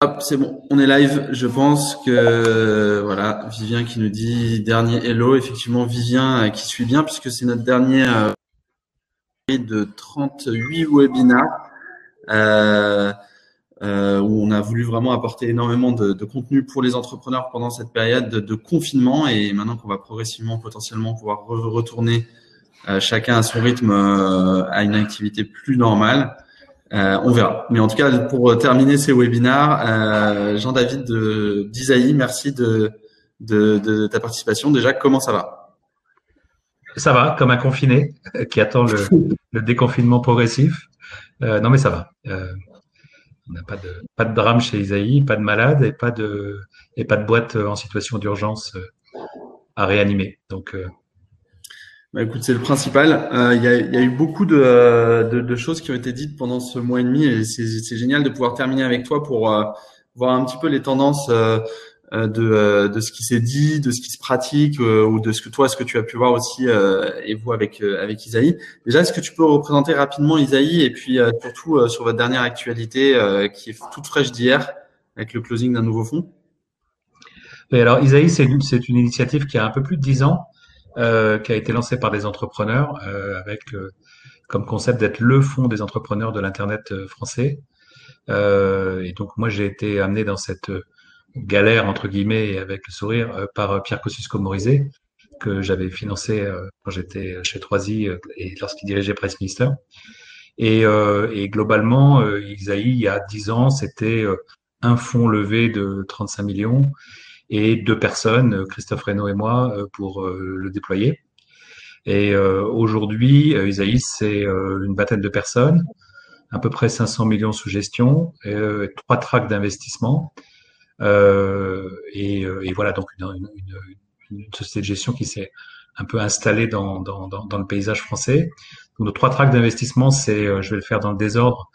Hop, c'est bon, on est live. Je pense que voilà, Vivien qui nous dit dernier hello. Effectivement, Vivien euh, qui suit bien puisque c'est notre dernier euh, de 38 webinars euh, euh, où on a voulu vraiment apporter énormément de, contenu pour les entrepreneurs pendant cette période de, confinement et maintenant qu'on va progressivement potentiellement pouvoir re retourner euh, chacun à son rythme à une activité plus normale. Euh, on verra. Mais en tout cas, pour terminer ces webinars, euh, Jean-David d'Isaïe, merci de, de, de, ta participation. Déjà, comment ça va? Ça va, comme un confiné qui attend le, le déconfinement progressif. Euh, non, mais ça va. Euh, on n'a pas de, pas de drame chez Isaïe, pas de malade et pas de, et pas de boîte en situation d'urgence à réanimer. Donc, bah, écoute, c'est le principal. Euh, il y, a, y, a, eu beaucoup de, de, de, choses qui ont été dites pendant ce mois et demi et c'est génial de pouvoir terminer avec toi pour euh, voir un petit peu les tendances euh, euh de, euh, de ce qui s'est dit, de ce qui se pratique ou de ce que toi, ce que tu as pu voir aussi et vous avec avec Isaïe. Déjà, est-ce que tu peux représenter rapidement Isaïe et puis surtout sur votre dernière actualité qui est toute fraîche d'hier avec le closing d'un nouveau fonds? Oui, alors Isaïe, c'est une, une initiative qui a un peu plus de dix ans euh, qui a été lancé par des entrepreneurs euh, avec euh, comme concept d'être le fonds des entrepreneurs de l'internet français. et donc moi j'ai été amené dans cette galère entre guillemets et avec le sourire par Pierre Kosciusko-Morizet que j'avais financé quand j'étais chez Troisy et lorsqu'il dirigeait Press Minister. Et, et globalement, Isaïe, il y a dix ans, c'était un fonds levé de 35 millions et deux personnes, Christophe Reynaud et moi, euh, pour euh, le déployer. Et euh, aujourd'hui, Isaïs, c'est une vingtaine de personnes, à peu près 500 millions sous gestion, trois tracks d'investissement. Euh, et, voilà, donc une, société de gestion qui s'est un peu installée dans, le paysage français. Nos trois tracks d'investissement, c'est, je vais le faire dans le désordre.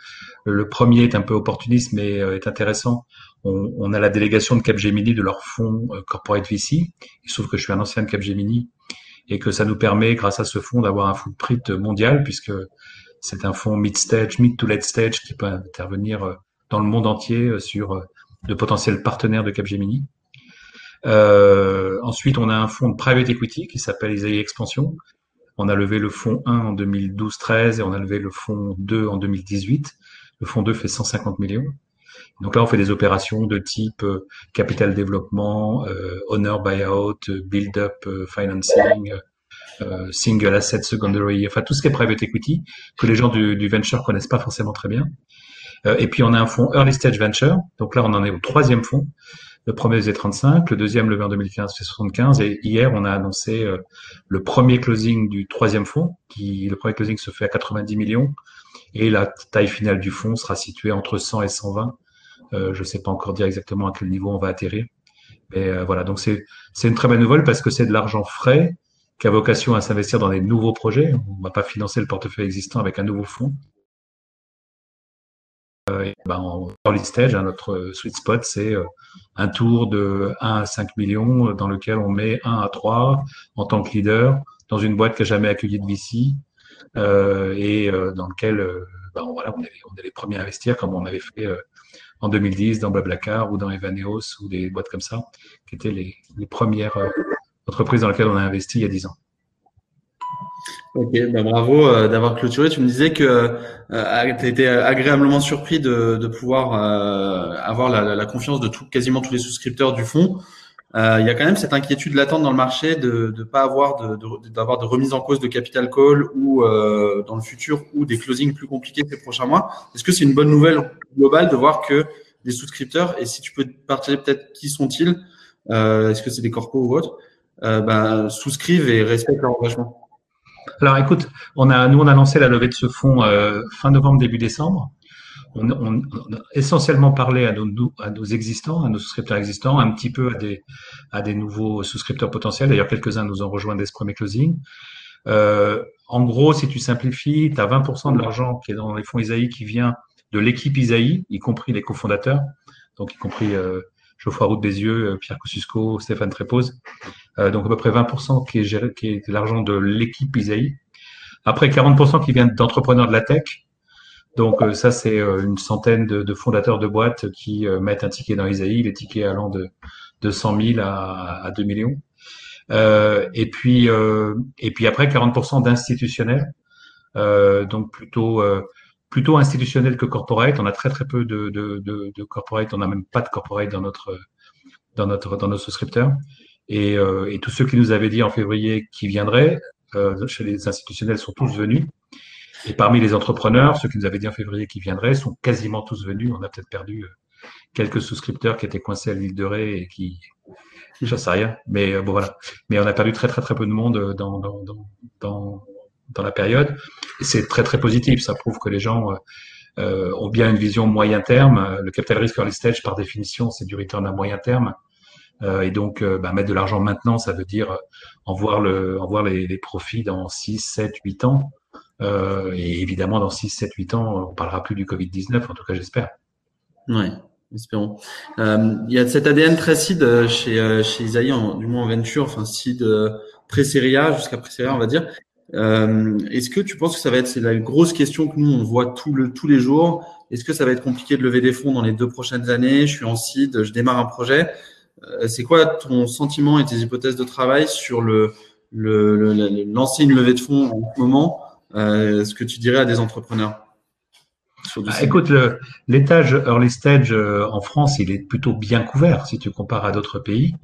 Le premier est un peu opportuniste, mais est intéressant on, on, a la délégation de Capgemini de leur fonds euh, Corporate VC. Il se trouve que je suis un ancien de Capgemini et que ça nous permet, grâce à ce fonds, d'avoir un footprint mondial puisque c'est un fonds mid-stage, mid to late stage qui peut intervenir euh, dans le monde entier euh, sur de potentiels partenaires de Capgemini. Euh, ensuite, on a un fonds de private equity qui s'appelle Isaïe Expansion. On a levé le fonds 1 en 2012-13 et on a levé le fonds 2 en 2018. Le fonds 2 fait 150 millions. Donc là, on fait des opérations de type euh, capital développement, euh, owner buyout, build-up euh, financing, euh, single asset secondary, enfin tout ce qui est private equity que les gens du, du venture connaissent pas forcément très bien. et puis on a un fonds early stage venture. Donc là, on en est au troisième fonds. Le premier faisait 35, le deuxième levé en 2015 fait 75 et hier on a annoncé le premier closing du troisième fonds qui le premier closing se fait à 90 millions et la taille finale du fonds sera située entre 100 et 120 euh, je ne sais pas encore dire exactement à quel niveau on va atterrir. Mais euh, voilà, donc c'est une très bonne nouvelle parce que c'est de l'argent frais qui a vocation à s'investir dans des nouveaux projets. On ne va pas financer le portefeuille existant avec un nouveau fonds. Euh, ben, en early stage, hein, notre sweet spot, c'est un tour de 1 à 5 millions dans lequel on met 1 à 3 en tant que leader dans une boîte qui n'a jamais accueilli de VC euh, et dans lequel ben, voilà, on, est, on est les premiers à investir comme on avait fait en 2010 dans Blablacar ou dans Evaneos ou des boîtes comme ça, qui étaient les, premières euh, entreprises dans lesquelles on a investi il y a 10 ans. Ok, bah bravo euh, d'avoir clôturé. Tu me disais que euh, tu étais agréablement surpris de, pouvoir avoir la, confiance de tout, quasiment tous les souscripteurs du fonds. Euh, il y a quand même cette inquiétude latente dans le marché de ne pas avoir de, d'avoir de, remise en cause de capital call ou euh, dans le futur ou des closings plus compliqués ces prochains mois. Est-ce que c'est une bonne nouvelle globale de voir que des souscripteurs, et si tu peux partager peut-être qui sont-ils, euh, est-ce que c'est des corpos ou autres, ben, souscrivent et respectent leur engagement? Alors écoute, nous on a lancé la levée de ce fonds fin novembre, début décembre on, a essentiellement parlé à nos, existants, à nos souscripteurs existants, un petit peu à des, nouveaux souscripteurs potentiels. D'ailleurs, quelques-uns nous ont rejoint dès ce premier closing. Euh, en gros, si tu simplifies, tu as 20% de l'argent qui est dans les fonds Isaïe qui vient de l'équipe Isaïe, y compris les cofondateurs, donc y compris euh, Geoffroy Roux Bézieux, euh, Pierre Kosciusko, Stéphane Trépose. Euh, donc à peu près 20% qui est, géré, qui est l'argent de l'équipe Isaïe. Après, 40% qui vient d'entrepreneurs de la tech, Donc ça, c'est une centaine de, fondateurs de boîtes qui mettent un ticket dans Isaïe, les tickets allant de, de 100 000 à, à 2 millions. et puis et puis après 40% d'institutionnels, donc plutôt plutôt institutionnel que corporate. On a très très peu de, de, de, de corporate. On n'a même pas de corporate dans notre dans notre dans nos souscripteurs. Et, euh, et, tous ceux qui nous avaient dit en février qu'ils viendraient euh, chez les institutionnels sont tous venus. Et parmi les entrepreneurs, ceux qui nous avaient dit en février qu'ils viendraient sont quasiment tous venus. On a peut-être perdu euh, quelques souscripteurs qui étaient coincés à l'île de Ré et qui, j'en sais rien. Mais bon voilà. Mais on a perdu très très très peu de monde dans dans dans, dans dans la période. C'est très très positif. Ça prouve que les gens euh, euh, ont bien une vision moyen terme. Le capital risque early stage, par définition, c'est du return à moyen terme. Euh, et donc, bah, mettre de l'argent maintenant, ça veut dire en voir, le, en voir les, les profits dans 6, 7, 8 ans. et évidemment, dans 6, 7, 8 ans, on parlera plus du Covid-19, en tout cas, j'espère. Ouais, espérons. Euh, il y a cette ADN très seed chez, chez Isaïe, du moins en venture, enfin seed pré-série A jusqu'à pré-série A, on va dire. Euh, Est-ce que tu penses que ça va être, c'est la grosse question que nous on voit tout le, tous les jours. Est-ce que ça va être compliqué de lever des fonds dans les deux prochaines années? Je suis en seed, je démarre un projet. Euh, c'est quoi ton sentiment et tes hypothèses de travail sur le, le, le, lancer une levée de fonds en ce moment euh, Ce que tu dirais à des entrepreneurs bah, écoute, l'étage early stage euh, en France, il est plutôt bien couvert si tu compares à d'autres pays,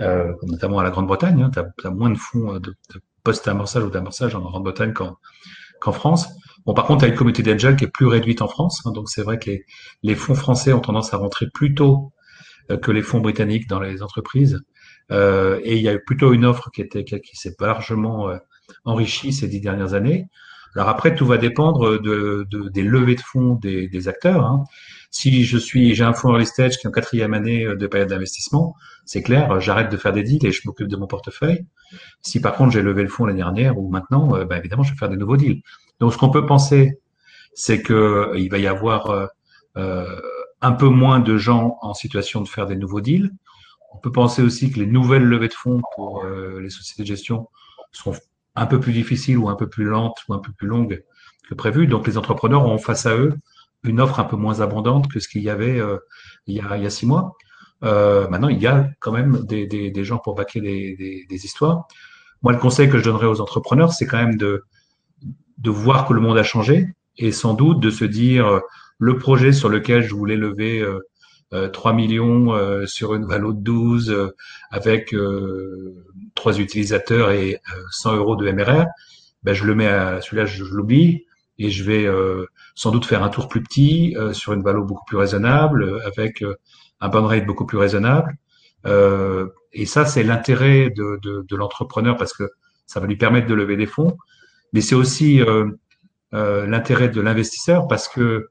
euh, notamment à la Grande-Bretagne. Hein, tu as, moins de fonds de, de post-amorçage ou d'amorçage en Grande-Bretagne qu'en France. Bon, par contre, il y a une communauté d'angel qui est plus réduite en France. Hein, donc, c'est vrai que les, fonds français ont tendance à rentrer plus tôt que les fonds britanniques dans les entreprises. Euh, et il y a eu plutôt une offre qui, était, qui, s'est largement euh, enrichie ces dix dernières années. Alors après, tout va dépendre de, de des levées de fonds des, des acteurs. Hein. Si je suis, j'ai un fonds early stage qui est en quatrième année de période d'investissement, c'est clair, j'arrête de faire des deals et je m'occupe de mon portefeuille. Si par contre j'ai levé le fonds l'année dernière ou maintenant, euh, ben, évidemment, je vais faire des nouveaux deals. Donc ce qu'on peut penser, c'est que euh, il va y avoir euh, un peu moins de gens en situation de faire des nouveaux deals. On peut penser aussi que les nouvelles levées de fonds pour les sociétés de gestion seront un peu plus difficiles ou un peu plus lentes ou un peu plus longues que prévu. Donc les entrepreneurs ont face à eux une offre un peu moins abondante que ce qu'il y avait il, y a, il y a six mois. Euh, maintenant, il y a quand même des, gens pour baquer des, des, histoires. Moi, le conseil que je donnerais aux entrepreneurs, c'est quand même de, de voir que le monde a changé et sans doute de se dire euh, le projet sur lequel je voulais lever euh, 3 euh, millions euh, sur une valeur de 12 avec trois utilisateurs et 100 euros de MRR, ben, je le mets à celui-là, je, l'oublie et je vais sans doute faire un tour plus petit sur une valeur beaucoup plus raisonnable avec un burn rate beaucoup plus raisonnable. Euh, et ça, c'est l'intérêt de, de, de l'entrepreneur parce que ça va lui permettre de lever des fonds. Mais c'est aussi euh, euh, l'intérêt de l'investisseur parce que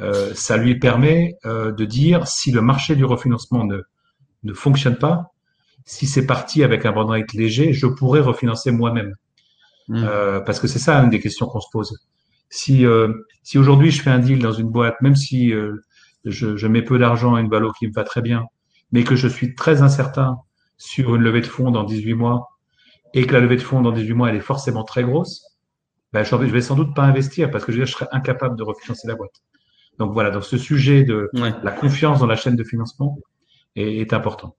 euh, ça lui permet euh, de dire si le marché du refinancement ne, ne fonctionne pas, si c'est parti avec un burn rate léger, je pourrais refinancer moi-même. Mmh. Euh, parce que c'est ça une des questions qu'on se pose. Si, si aujourd'hui je fais un deal dans une boîte, même si je, je mets peu d'argent à une valo qui me va très bien, mais que je suis très incertain sur une levée de fonds dans 18 mois et que la levée de fonds dans 18 mois, elle est forcément très grosse, ben, je vais sans doute pas investir parce que je, je serais incapable de refinancer la boîte. Donc voilà, donc ce sujet de la confiance dans la chaîne de financement est, est important.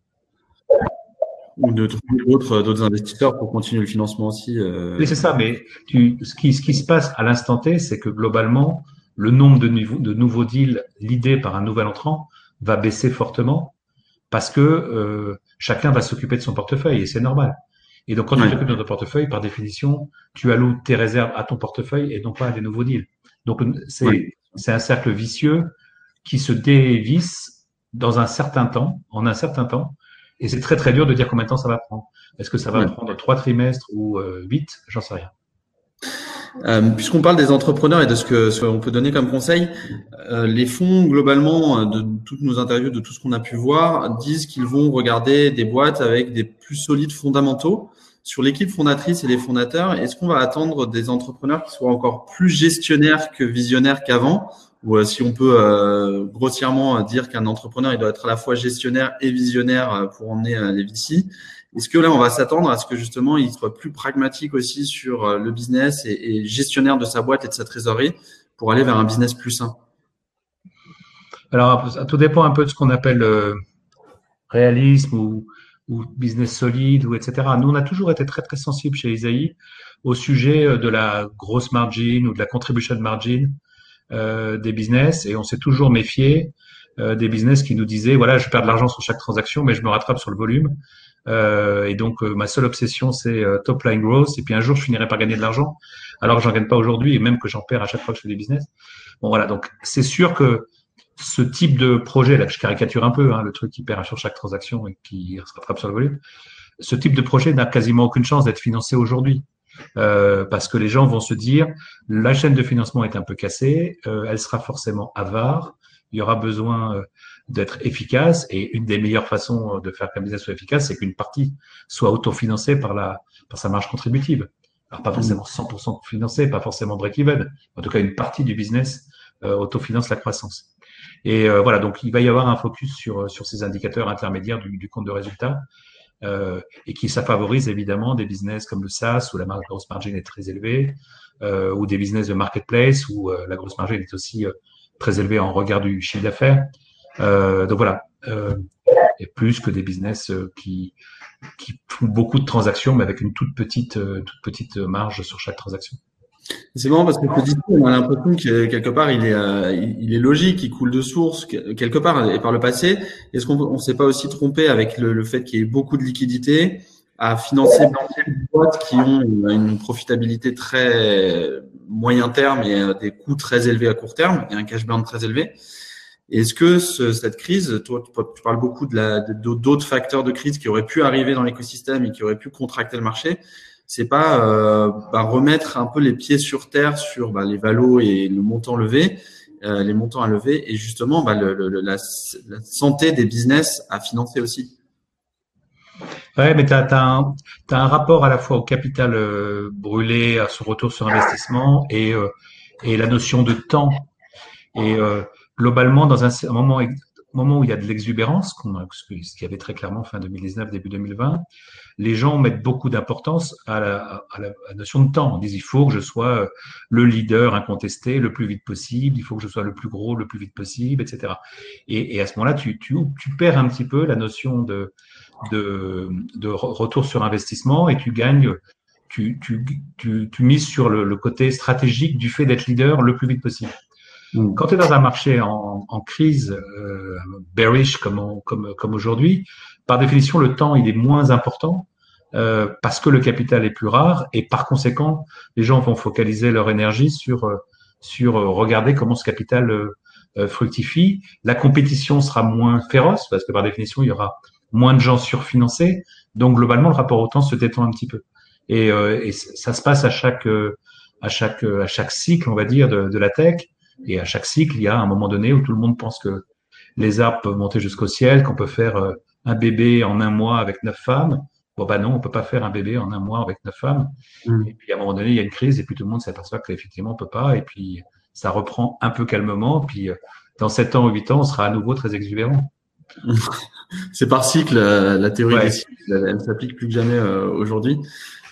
Ou de trouver d'autres, investisseurs pour continuer le financement aussi. Euh... Oui, c'est ça, mais tu, ce, qui, ce qui se passe à l'instant T, c'est que globalement, le nombre de, de nouveaux deals l'idée par un nouvel entrant va baisser fortement parce que euh, chacun va s'occuper de son portefeuille et c'est normal. Et donc quand tu t'occupes de ton portefeuille, par définition, tu alloues tes réserves à ton portefeuille et non pas à des nouveaux deals. Donc c'est c'est un cercle vicieux qui se dévisse dans un certain temps, en un certain temps, et c'est très très dur de dire combien de temps ça va prendre. Est-ce que ça va prendre trois trimestres ou euh, huit? J'en sais rien. Euh, Puisqu'on parle des entrepreneurs et de ce que ce qu'on peut donner comme conseil, euh, les fonds globalement de toutes nos interviews, de tout ce qu'on a pu voir, disent qu'ils vont regarder des boîtes avec des plus solides fondamentaux. Sur l'équipe fondatrice et les fondateurs, est-ce qu'on va attendre des entrepreneurs qui soient encore plus gestionnaires que visionnaires qu'avant? Ou euh, si on peut euh, grossièrement dire qu'un entrepreneur il doit être à la fois gestionnaire et visionnaire pour emmener les VC est-ce que là, on va s'attendre à ce que justement, il soit plus pragmatique aussi sur euh, le business et, gestionnaire de sa boîte et de sa trésorerie pour aller vers un business plus sain? Alors, tout dépend un peu de ce qu'on appelle réalisme ou, ou, business solide, ou etc. Nous, on a toujours été très, très sensibles chez Isaïe au sujet de la grosse margin ou de la contribution margin euh, des business et on s'est toujours méfié euh, des business qui nous disaient voilà je perds de l'argent sur chaque transaction mais je me rattrape sur le volume. Euh, et donc ma seule obsession c'est top line growth et puis un jour je finirai par gagner de l'argent alors que j'en gagne pas aujourd'hui et même que j'en perds à chaque fois que je fais des business. Bon voilà. Donc c'est sûr que ce type de projet là je caricature un peu hein, le truc qui perd sur chaque transaction et qui se rattrape sur le volume ce type de projet n'a quasiment aucune chance d'être financé aujourd'hui euh, parce que les gens vont se dire la chaîne de financement est un peu cassée, euh, elle sera forcément avare, il y aura besoin euh, d'être efficace et une des meilleures façons de faire qu'un business soit efficace, c'est qu'une partie soit autofinancée par par sa marge contributive. Alors pas forcément 100% financée, pas forcément break-even, en tout cas une partie du business autofinance la croissance. Et voilà, donc il va y avoir un focus sur sur ces indicateurs intermédiaires du, du compte de résultat euh, et qui ça favorise évidemment des business comme le SaaS où la grosse margin est très élevée, euh, ou des business de marketplace où euh, la grosse margin est aussi très élevée en regard du chiffre d'affaires. donc voilà, et plus que des business qui qui font beaucoup de transactions mais avec une toute petite toute petite marge sur chaque transaction. C'est marrant parce que ce discours, on a l'impression que quelque part il est, euh, il est logique, il coule de source quelque part et par le passé. Est-ce qu'on ne s'est pas aussi trompé avec le, fait qu'il y ait beaucoup de liquidités à financer des boîtes qui ont une profitabilité très moyen terme et des coûts très élevés à court terme et un cash burn très élevé? Est-ce que ce, cette crise, toi tu parles beaucoup de d'autres facteurs de crise qui auraient pu arriver dans l'écosystème et qui auraient pu contracter le marché c'est pas euh, bah, remettre un peu les pieds sur terre sur bah, les valos et le montant levé, euh, les montants à lever et justement bah, le, le, la, la, santé des business à financer aussi. Ouais, mais tu as, un, un rapport à la fois au capital euh, brûlé, à son retour sur investissement et, euh, et la notion de temps. Et euh, globalement, dans un moment au moment où il y a de l'exubérance, ce qu'il y avait très clairement fin 2019, début 2020, les gens mettent beaucoup d'importance à la, notion de temps. On dit il faut que je sois euh, le leader incontesté le plus vite possible, il faut que je sois le plus gros le plus vite possible, etc. Et, à ce moment-là, tu, perds un petit peu la notion de, retour sur investissement et tu gagnes, tu mises sur le, le côté stratégique du fait d'être leader le plus vite possible. Mm. Quand tu es dans un marché en, en crise, euh, bearish comme, comme, comme aujourd'hui, par définition, le temps il est moins important euh, parce que le capital est plus rare et par conséquent, les gens vont focaliser leur énergie sur, euh, sur euh, regarder comment ce capital euh, fructifie. La compétition sera moins féroce parce que par définition, il y aura moins de gens surfinancés. Donc globalement, le rapport au temps se détend un petit peu. Et, et ça se passe à chaque, à chaque, à chaque cycle, on va dire, de, de la tech. Et à chaque cycle, il y a un moment donné où tout le monde pense que les arbres peuvent monter jusqu'au ciel, qu'on peut faire euh, un bébé en un mois avec neuf femmes. Bon, bah non, on peut pas faire un bébé en un mois avec neuf femmes. Mm. Et puis, à un moment donné, il y a une crise et puis tout le monde s'aperçoit qu'effectivement, on peut pas. Et puis, ça reprend un peu calmement. Puis, euh, dans sept ans ou huit ans, on sera à nouveau très exubérant. C'est par cycle, euh, la théorie des cycles, elle, s'applique plus que jamais aujourd'hui.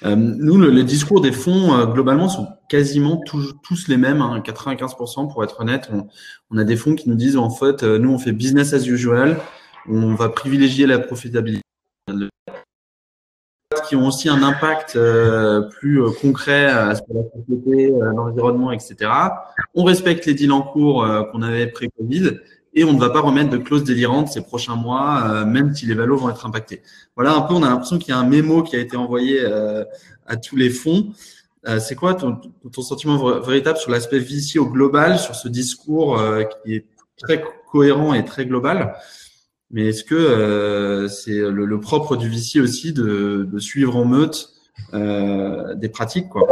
Euh, nous, le, les discours des fonds, euh, globalement, sont quasiment tous, tous les mêmes, hein, 95% pour être honnête. On, on, a des fonds qui nous disent, en fait, euh, nous, on fait business as usual, on va privilégier la profitabilité qui ont aussi un impact euh, plus concret sur la société, l'environnement, etc. On respecte les deals en cours qu'on avait pré-Covid et on ne va pas remettre de clauses délirantes ces prochains mois, euh, même si les valos vont être impactés. Voilà un peu, on a l'impression qu'il y a un mémo qui a été envoyé euh, à tous les fonds. Euh, c'est quoi ton, sentiment véritable sur l'aspect VC au global, sur ce discours qui est très cohérent et très global? Mais est-ce que c'est le, propre du VC aussi de, de suivre en meute des pratiques quoi?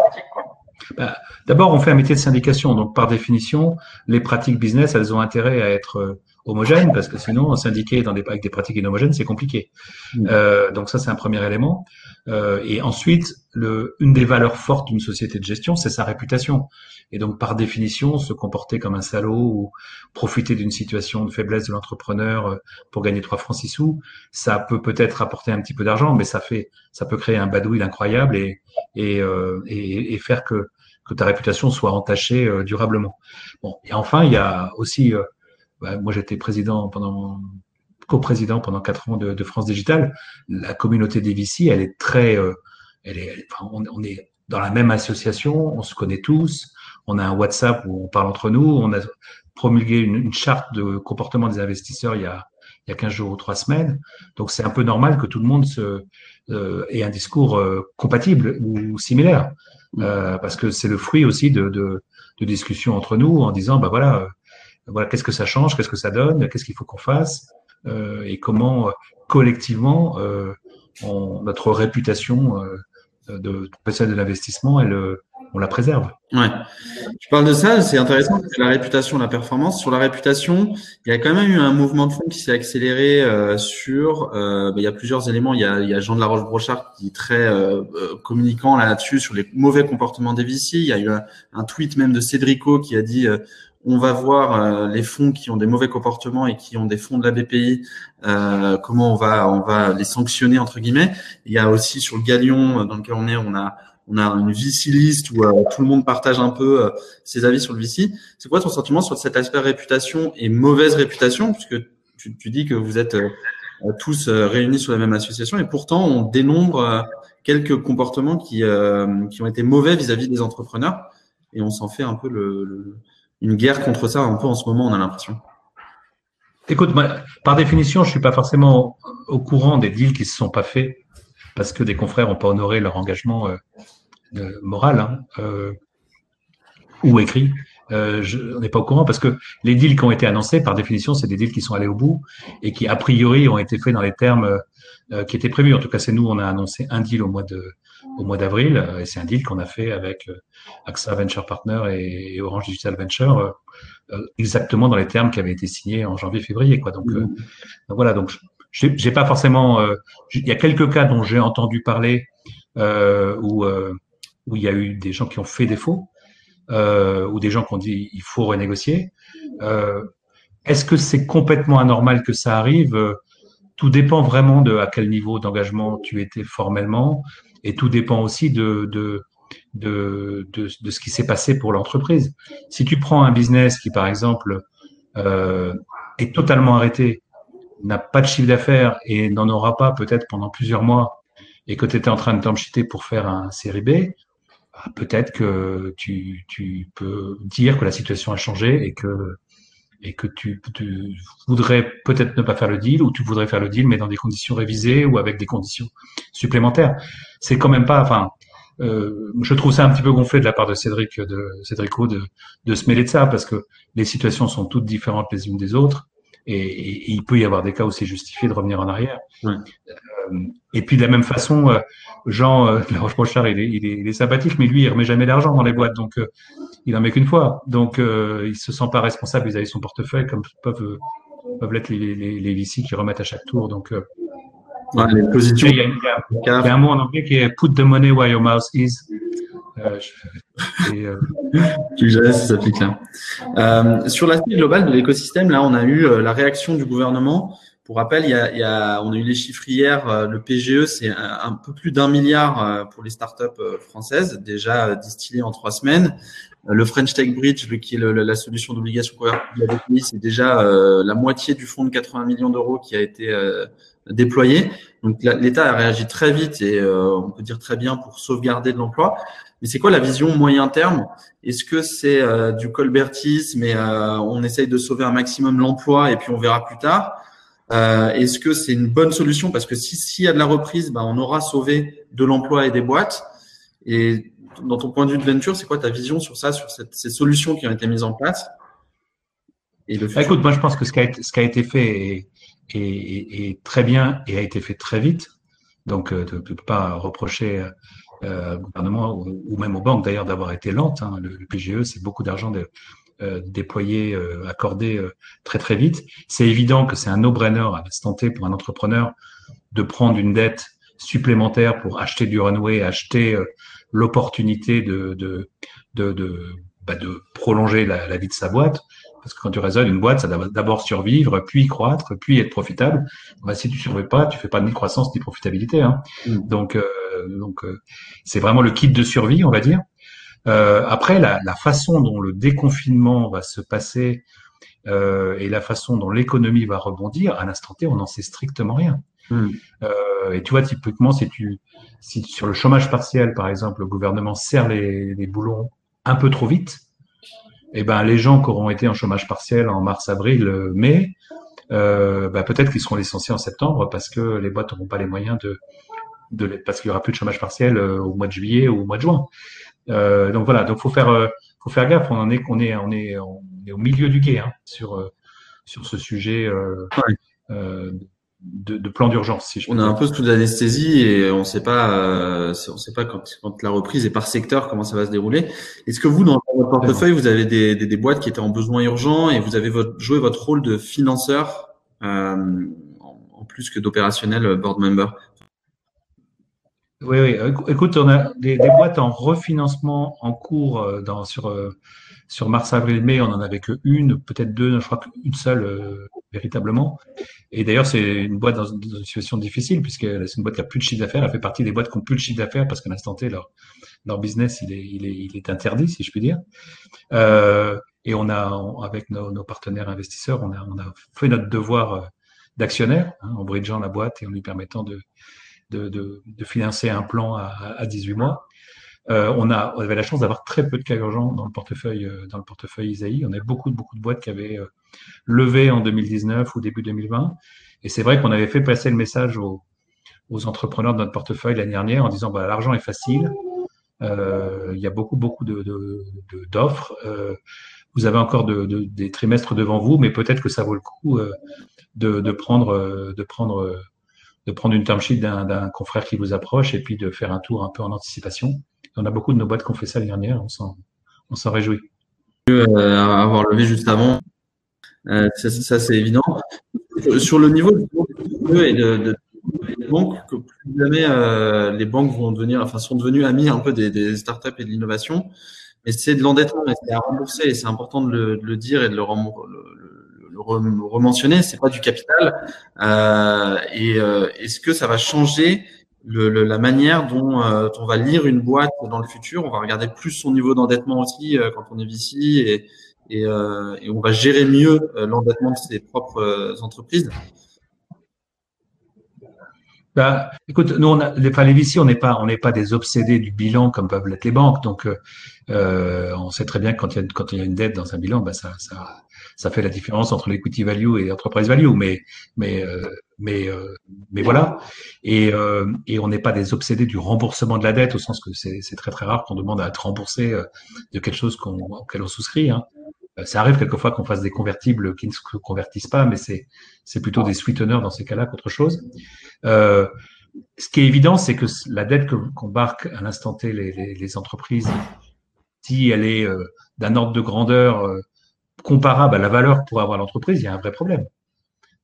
Bah, d'abord, on fait un métier de syndication, donc par définition, les pratiques business, elles ont intérêt à être euh, homogènes, parce que sinon, syndiquer dans des, avec des pratiques inhomogènes, c'est compliqué. Mmh. Euh, donc ça, c'est un premier élément. Euh, et ensuite, le, une des valeurs fortes d'une société de gestion, c'est sa réputation. Et donc, par définition, se comporter comme un salaud ou profiter d'une situation de faiblesse de l'entrepreneur euh, pour gagner trois francs six sous, ça peut peut-être apporter un petit peu d'argent, mais ça fait, ça peut créer un badouille incroyable et et, euh, et, et faire que que ta réputation soit entachée euh, durablement. Bon, et enfin, il y a aussi, euh, bah, moi j'étais président pendant co-président pendant quatre ans de, France Digital. La communauté des VC, elle est très, euh, elle est, on, est dans la même association, on se connaît tous, on a un WhatsApp où on parle entre nous, on a promulgué une, une charte de comportement des investisseurs il y a il y a 15 jours ou trois semaines. Donc c'est un peu normal que tout le monde se, euh, ait un discours euh, compatible ou similaire, euh, parce que c'est le fruit aussi de, de, de, discussions entre nous en disant, bah voilà, voilà, qu'est-ce que ça change, qu'est-ce que ça donne, qu'est-ce qu'il faut qu'on fasse, et comment collectivement on, notre réputation de professionnel de l'investissement, elle on la préserve. Ouais. Tu parles de ça, c'est intéressant, la réputation, la performance. Sur la réputation, il y a quand même eu un mouvement de fond qui s'est accéléré euh, sur. Euh, bah, il y a plusieurs éléments. Il y a, il y a Jean de la Roche-Brochard qui est très euh, euh communicant là-dessus sur les mauvais comportements des VC. Il y a eu un, tweet même de Cédrico qui a dit euh, on va voir les fonds qui ont des mauvais comportements et qui ont des fonds de la BPI, comment on va on va les sanctionner entre guillemets. Il y a aussi sur le Galion dans lequel on est, on a on a une VC list où euh, tout le monde partage un peu euh, ses avis sur le VC. C'est quoi ton sentiment sur cet aspect réputation et mauvaise réputation? Puisque tu, dis que vous êtes euh, tous réunis sous la même association et pourtant on dénombre quelques comportements qui, ont été mauvais vis-à-vis des entrepreneurs et on s'en fait un peu une guerre contre ça un peu en ce moment on a l'impression. Écoute, par définition, je suis pas forcément au courant des deals qui se sont pas faits parce que des confrères n'ont pas honoré leur engagement moral hein, euh, ou écrit. Euh, je, on n'est pas au courant parce que les deals qui ont été annoncés, par définition, c'est des deals qui sont allés au bout et qui, a priori, ont été faits dans les termes euh, qui étaient prévus. En tout cas, c'est nous, on a annoncé un deal au mois de au mois d'avril euh, et c'est un deal qu'on a fait avec euh, AXA Venture Partner et, Orange Digital Venture exactement dans les termes qui avaient été signés en janvier-février. Quoi. Donc, donc, voilà. Donc, j'ai pas forcément. Il y a quelques cas dont j'ai entendu parler où où il y a eu des gens qui ont fait défaut, euh, ou des gens qui ont dit il faut renégocier. Euh, Est-ce que c'est complètement anormal que ça arrive? Tout dépend vraiment de à quel niveau d'engagement tu étais formellement, et tout dépend aussi de, de de, de, ce qui s'est passé pour l'entreprise. Si tu prends un business qui, par exemple, euh, est totalement arrêté, n'a pas de chiffre d'affaires et n'en aura pas peut-être pendant plusieurs mois, et que tu étais en train de t'enchiter pour faire un série B, peut-être que tu, tu, peux dire que la situation a changé et que et que tu, tu voudrais peut-être ne pas faire le deal ou tu voudrais faire le deal mais dans des conditions révisées ou avec des conditions supplémentaires. C'est quand même pas, enfin, euh, je trouve ça un petit peu gonflé de la part de Cédric, de Cédrico, de, de se mêler de ça parce que les situations sont toutes différentes les unes des autres et, il peut y avoir des cas où c'est justifié de revenir en arrière. Euh, et puis de la même façon, euh, Jean euh, Rochard, il est, il, est, il est sympathique, mais lui, il remet jamais d'argent dans les boîtes, donc euh, il en met qu'une fois. Donc euh, il se sent pas responsable vis-à-vis son portefeuille, comme peuvent peuvent l'être les, les, les VC qui remettent à chaque tour. Donc ouais, les positions. Il y, a, il, y a, il y a un mot en anglais qui est put the money where your mouth is. Euh, je, ça s'applique là. Euh, sur l'aspect global de l'écosystème, là, on a eu euh, la réaction du gouvernement. Pour rappel, il y a, il y a, on a eu les chiffres hier. Euh, le PGE, c'est un, peu plus d'un milliard pour les startups françaises, déjà distillé en trois semaines. Le French Tech Bridge, qui est le, la solution d'obligation convertible la BPI, c'est déjà la moitié du fonds de 80 millions d'euros qui a été déployé. Donc l'État a réagi très vite et on peut dire très bien pour sauvegarder de l'emploi. Mais c'est quoi la vision moyen terme? Est-ce que c'est euh, du colbertisme et euh, on essaye de sauver un maximum l'emploi et puis on verra plus tard? Euh, Est-ce que c'est une bonne solution? Parce que s'il y a de la reprise, ben, on aura sauvé de l'emploi et des boîtes. Et dans ton point de vue de venture, c'est quoi ta vision sur ça, sur ces solutions qui ont été mises en place bah, Écoute, moi je pense que ce qui a été, fait est, très bien et a été fait très vite. Donc, tu ne peux pas reprocher euh, gouvernement ou, même aux banques d'ailleurs d'avoir été lente. Hein. Le, PGE, c'est beaucoup d'argent euh, déployé, euh, accordé euh, très très vite. C'est évident que c'est un no-brainer à l'instant T pour un entrepreneur de prendre une dette supplémentaire pour acheter du runway, acheter l'opportunité de, de, de, de, bah de prolonger la, la, vie de sa boîte. Parce que quand tu raisonnes une boîte, ça doit d'abord survivre, puis croître, puis être profitable. Bah, si tu ne survives pas, tu fais pas ni croissance ni profitabilité. Hein. Mm. Donc, euh, donc euh, c'est vraiment le kit de survie, on va dire. Après, la, la, façon dont le déconfinement va se passer euh, et la façon dont l'économie va rebondir, à l'instant T, on n'en sait strictement rien. Hmm. Euh, et tu vois, typiquement, si tu, si sur le chômage partiel, par exemple, le gouvernement serre les, les boulons un peu trop vite, eh ben, les gens qui auront été en chômage partiel en mars, avril, mai, euh, bah, peut-être qu'ils seront licenciés en septembre parce que les boîtes n'auront pas les moyens de, de parce qu'il y aura plus de chômage partiel euh, au mois de juillet ou au mois de juin. Euh, donc voilà, donc faut faire, euh, faut faire gaffe. On en est, on est, on est, on est au milieu du guet hein, sur euh, sur ce sujet. Euh, de, de, plan d'urgence. Si on a un peu sous l'anesthésie et on ne sait pas, euh, on sait pas quand, quand, la reprise est par secteur comment ça va se dérouler. Est-ce que vous, dans votre portefeuille, vous avez des, des, des, boîtes qui étaient en besoin urgent et vous avez votre, joué votre rôle de financeur euh, en plus que d'opérationnel euh, board member? Oui, oui. Écoute, on a des, boîtes en refinancement en cours euh, dans, sur mars, avril, mai, on en avait que une, peut-être deux, je crois qu'une seule euh, véritablement. Et d'ailleurs, c'est une boîte dans une, situation difficile puisque c'est une boîte qui a plus de chiffre d'affaires. Elle fait partie des boîtes qui ont plus de chiffre d'affaires parce qu'à l'instant T, leur, business, il est, interdit, si je puis dire. Euh, et on a, avec nos, partenaires investisseurs, on a, fait notre devoir euh, d'actionnaire hein, en bridgeant la boîte et en lui permettant de, de, financer un plan à, à 18 mois. Euh, on, avait la chance d'avoir très peu de cas urgents dans le portefeuille, euh, dans le portefeuille Isaïe. On avait beaucoup, beaucoup de boîtes qui avaient euh, levé en 2019 ou début 2020. Et c'est vrai qu'on avait fait passer le message aux, entrepreneurs de notre portefeuille l'année dernière en disant bah, l'argent est facile, il y a beaucoup, beaucoup d'offres. De, de, vous avez encore de, des trimestres devant vous, mais peut-être que ça vaut le coup de, prendre, de prendre de prendre une term d'un confrère qui vous approche et puis de faire un tour un peu en anticipation. On a beaucoup de nos boîtes qui ont fait ça l'année dernière, on s'en réjouit. Euh, avoir levé juste avant, euh, ça, c'est évident. Sur le niveau de, et de, des banques, que plus jamais euh, les banques vont devenir, enfin sont devenues amies un peu des, startups et de l'innovation, mais c'est de l'endettement et c'est à rembourser et c'est important de le, de le, dire et de le, le, le rementionner. C'est pas du capital. Euh, et euh, est-ce que ça va changer la manière dont euh, on va lire une boîte dans le futur? On va regarder plus son niveau d'endettement aussi quand on est VC et, on va gérer mieux l'endettement de ses propres entreprises? Bah, écoute, nous, les, VC, on n'est pas, des obsédés du bilan comme peuvent l'être les banques. Donc, on sait très bien que quand il y a, une dette dans un bilan, bah, ça, ça fait la différence entre l'equity value et l'entreprise value. Mais, mais, euh, mais, euh, mais voilà. Et, euh, et on n'est pas des obsédés du remboursement de la dette, au sens que c'est très très rare qu'on demande à être remboursé de quelque chose qu'on, auquel on souscrit. Hein. Ça arrive quelquefois qu'on fasse des convertibles qui ne se convertissent pas, mais c'est c'est plutôt des sweeteners dans ces cas-là qu'autre chose. Ce qui est évident, c'est que la dette que qu'embarquent à l'instant T les, entreprises, si elle est d'un ordre de grandeur comparable à la valeur pour avoir l'entreprise, il y a un vrai problème.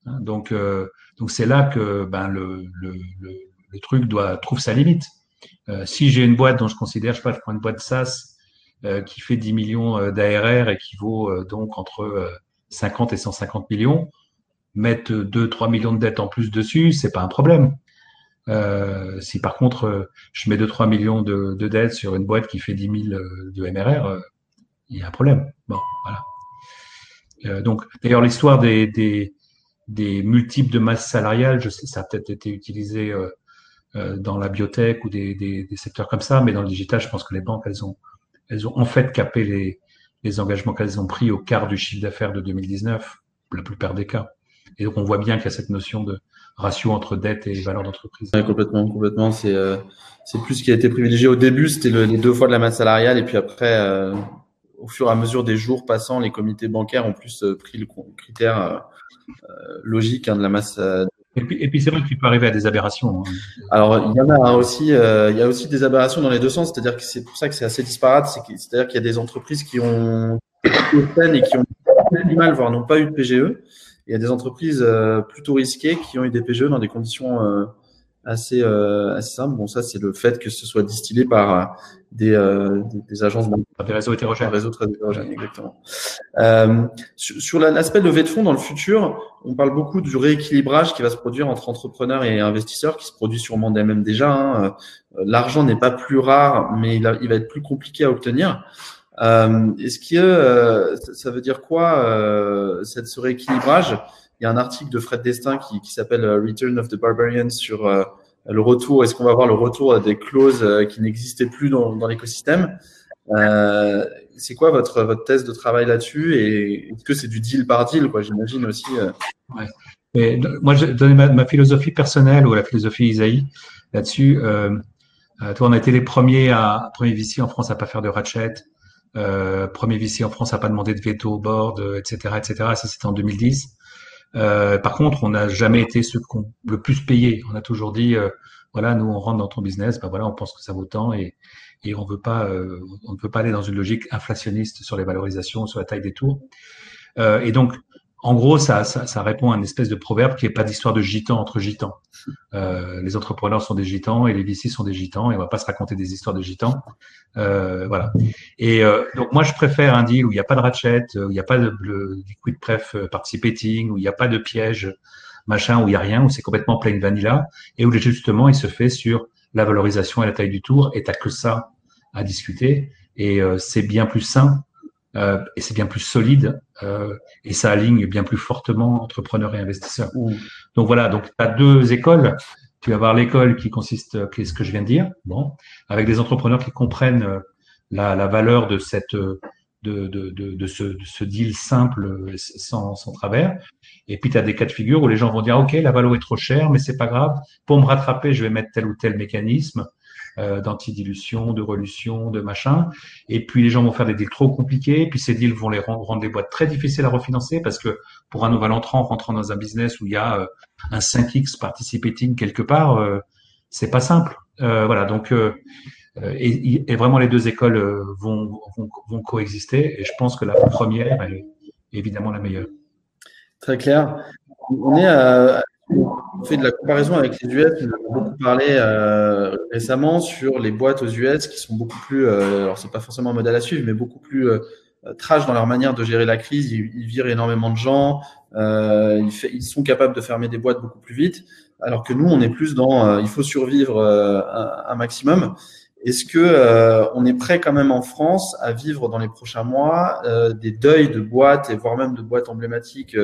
Hein, donc, euh, donc c'est là que ben, le, truc doit trouve sa limite. Euh, si j'ai une boîte dont je considère, je sais pas, je prends une boîte SaaS euh, qui fait 10 millions d'ARR et qui vaut donc entre 50 et 150 millions, mettre 2-3 millions de dettes en plus dessus, c'est pas un problème. si par contre je mets 2-3 millions de, dettes sur une boîte qui fait 10 000 de MRR, il y a un problème. Bon, voilà. Euh, donc, d'ailleurs, l'histoire des, multiples de masse salariale, je sais, ça a peut-être été utilisé euh, euh, dans la biotech ou des, secteurs comme ça, mais dans le digital, je pense que les banques, elles ont, elles ont en fait capé les, engagements qu'elles ont pris au quart du chiffre d'affaires de 2019, la plupart des cas. Et donc, on voit bien qu'il y a cette notion de ratio entre dette et valeur d'entreprise. Ouais, complètement, complètement. C'est plus ce qui a été privilégié au début, c'était les deux fois de la masse salariale, et puis après, au fur et à mesure des jours passants, les comités bancaires ont plus euh, pris le critère euh, euh, logique hein, de la masse. Et puis, et puis c'est vrai qu'il peut arriver à des aberrations. Hein. Alors il y en a aussi, euh, il y a aussi des aberrations dans les deux sens. C'est-à-dire que c'est pour ça que c'est assez disparate. C'est-à-dire qu'il y a des entreprises qui ont et qui ont du mal, voire n'ont pas eu de PGE. Et il y a des entreprises plutôt risquées qui ont eu des PGE dans des conditions euh, assez simple. Bon, ça, c'est le fait que ce soit distillé par des, euh, des, agences des réseaux hétérogènes. Des réseaux très hétérogènes, exactement. Euh, sur, sur l'aspect levée de fonds dans le futur, on parle beaucoup du rééquilibrage qui va se produire entre entrepreneurs et investisseurs, qui se produit sûrement même déjà. Hein. L'argent n'est pas plus rare, mais il, il, va être plus compliqué à obtenir. Euh, Est-ce que euh, ça veut dire quoi euh, cette, ce rééquilibrage? Il y a un article de Fred Destin qui, qui s'appelle euh, Return of the Barbarians sur euh, le retour. Est-ce qu'on va avoir le retour des clauses euh, qui n'existaient plus dans, l'écosystème? C'est quoi votre votre thèse de travail là-dessus? Et est-ce que c'est du deal par deal quoi? J'imagine aussi. Ouais. Moi, je donner ma, ma, philosophie personnelle ou la philosophie Isaïe là-dessus. Toi, on a été les premiers à premier VC en France à pas faire de ratchet. Premier VC en France n'a pas demandé de veto au board, etc., etc. Ça, c'était en 2010. Euh, par contre, on n'a jamais été ceux qu'on le plus payé. On a toujours dit, euh, voilà, nous on rentre dans ton business, ben voilà, on pense que ça vaut tant et, et on veut pas, euh, on ne peut pas aller dans une logique inflationniste sur les valorisations, sur la taille des tours. et donc, en gros, ça, ça, ça, répond à une espèce de proverbe qui n'est pas d'histoire de gitan entre gitans. Euh, les entrepreneurs sont des gitans et les VC sont des gitans et on va pas se raconter des histoires de gitans. Euh, voilà. Et euh, donc moi, je préfère un deal où il n'y a pas de ratchet, où il n'y a pas de, de liquid pref euh, participating, où il n'y a pas de piège, machin, où il n'y a rien, où c'est complètement plain vanilla et où justement il se fait sur la valorisation et la taille du tour et t'as que ça à discuter et euh, c'est bien plus sain euh, et c'est bien plus solide euh, et ça aligne bien plus fortement entrepreneurs et investisseurs. Mmh. Donc voilà, donc tu as deux écoles. Tu vas avoir l'école qui consiste, qu'est-ce que je viens de dire, bon, avec des entrepreneurs qui comprennent euh, la, la valeur de cette de, de, de, de, ce, de ce deal simple sans, sans travers. Et puis tu as des cas de figure où les gens vont dire ok la valeur est trop chère, mais c'est pas grave. Pour me rattraper, je vais mettre tel ou tel mécanisme euh, d'antidilution, de relution, de machin. Et puis les gens vont faire des deals trop compliqués. Puis ces deals vont les rendre, rendre des boîtes très difficiles à refinancer parce que pour un nouvel entrant rentrant dans un business où il y a euh, un 5x participating quelque part, euh, c'est pas simple. Euh, voilà, donc euh, et, et, vraiment les deux écoles vont, vont, vont, coexister. Et je pense que la première est évidemment la meilleure. Très clair. On est à, on fait de la comparaison avec les US. On a beaucoup parlé euh, récemment sur les boîtes aux US qui sont beaucoup plus, euh, alors c'est pas forcément un modèle à suivre, mais beaucoup plus euh, trash dans leur manière de gérer la crise. Ils, virent énormément de gens. Euh, ils, fait, ils, sont capables de fermer des boîtes beaucoup plus vite. Alors que nous, on est plus dans, euh, il faut survivre euh, un, maximum. Est-ce que euh, on est prêt quand même en France à vivre dans les prochains mois des deuils de boîtes et voire même de boîtes emblématiques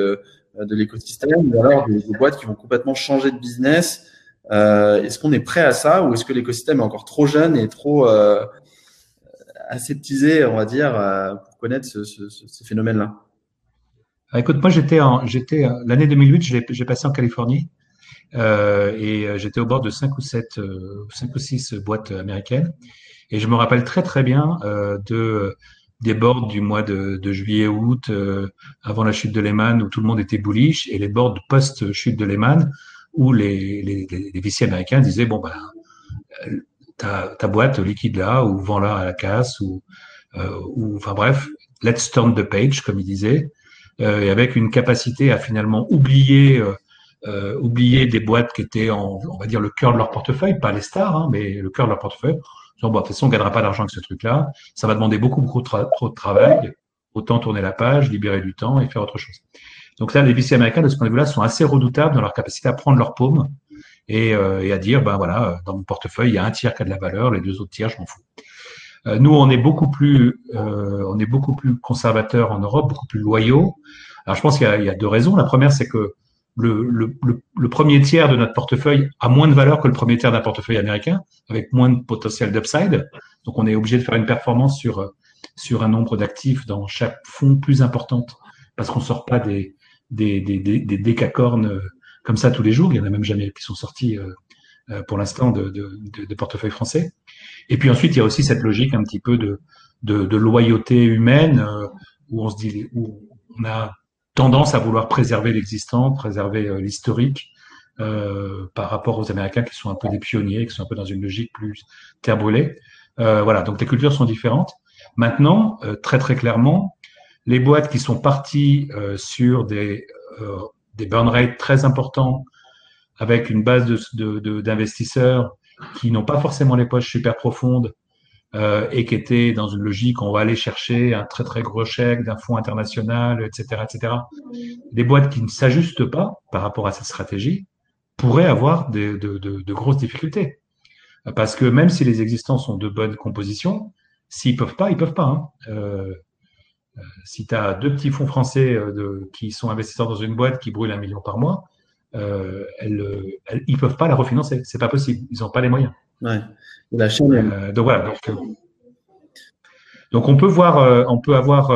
euh, de l'écosystème ou alors des, boîtes qui vont complètement changer de business. Euh, est-ce qu'on est prêt à ça ou est-ce que l'écosystème est encore trop jeune et trop euh, aseptisé, on va dire, euh, pour connaître ce, phénomène-là? Écoute, moi j'étais en, j'étais l'année 2008, j'ai passé en Californie euh, et j'étais au bord de cinq ou sept, cinq ou six boîtes américaines. Et je me rappelle très très bien de des boards du mois de, de juillet-août, euh, avant la chute de Lehman, où tout le monde était bullish, et les boards post-chute de Lehman, où les, les, les, américains disaient, bon, ben, ta, ta boîte liquide là, ou vends-la à la casse, ou, euh, ou, enfin bref, let's turn the page, comme ils disaient, euh, et avec une capacité à finalement oublier euh, euh, oublier des boîtes qui étaient en, on va dire, le cœur de leur portefeuille, pas les stars, hein, mais le cœur de leur portefeuille, bon, de toute façon, on ne gagnera pas d'argent avec ce truc-là. Ça va demander beaucoup, beaucoup trop de travail. Autant tourner la page, libérer du temps et faire autre chose. Donc là, les VC américains, de ce point de vue-là, sont assez redoutables dans leur capacité à prendre leur paume et, euh, et, à dire, ben voilà, dans mon portefeuille, il y a un tiers qui a de la valeur, les deux autres tiers, je m'en fous. Euh, nous, on est beaucoup plus, euh, on est beaucoup plus conservateurs en Europe, beaucoup plus loyaux. Alors, je pense qu'il y, y, a deux raisons. La première, c'est que le, le, le, premier tiers de notre portefeuille a moins de valeur que le premier tiers d'un portefeuille américain, avec moins de potentiel d'upside. Donc, on est obligé de faire une performance sur, sur un nombre d'actifs dans chaque fonds plus importante, parce qu'on sort pas des, des, des, des, des décacornes euh, comme ça tous les jours. Il y en a même jamais qui sont sortis euh, euh, pour l'instant de, de, de portefeuille français. Et puis ensuite, il y a aussi cette logique un petit peu de, de, de loyauté humaine, où on se dit, où on a tendance à vouloir préserver l'existant, préserver euh, l'historique euh, par rapport aux Américains qui sont un peu des pionniers, qui sont un peu dans une logique plus terre brûlée. Euh, voilà, donc les cultures sont différentes. Maintenant, très très clairement, les boîtes qui sont parties sur des, burn rates très importants, avec une base d'investisseurs de, qui n'ont pas forcément les poches super profondes euh, et qui étaient dans une logique on va aller chercher un très très gros chèque d'un fonds international, etc., etc. Des boîtes qui ne s'ajustent pas par rapport à cette stratégie pourraient avoir de, grosses difficultés. Parce que même si les existants sont de bonne composition, s'ils peuvent pas, ils peuvent pas. Hein. Euh, euh, si tu as deux petits fonds français qui sont investisseurs dans une boîte qui brûle un million par mois, ils peuvent pas la refinancer. C'est pas possible. Ils n'ont pas les moyens. Ouais. La chaîne. Euh, donc voilà. Donc, euh, donc, on peut voir, on peut avoir,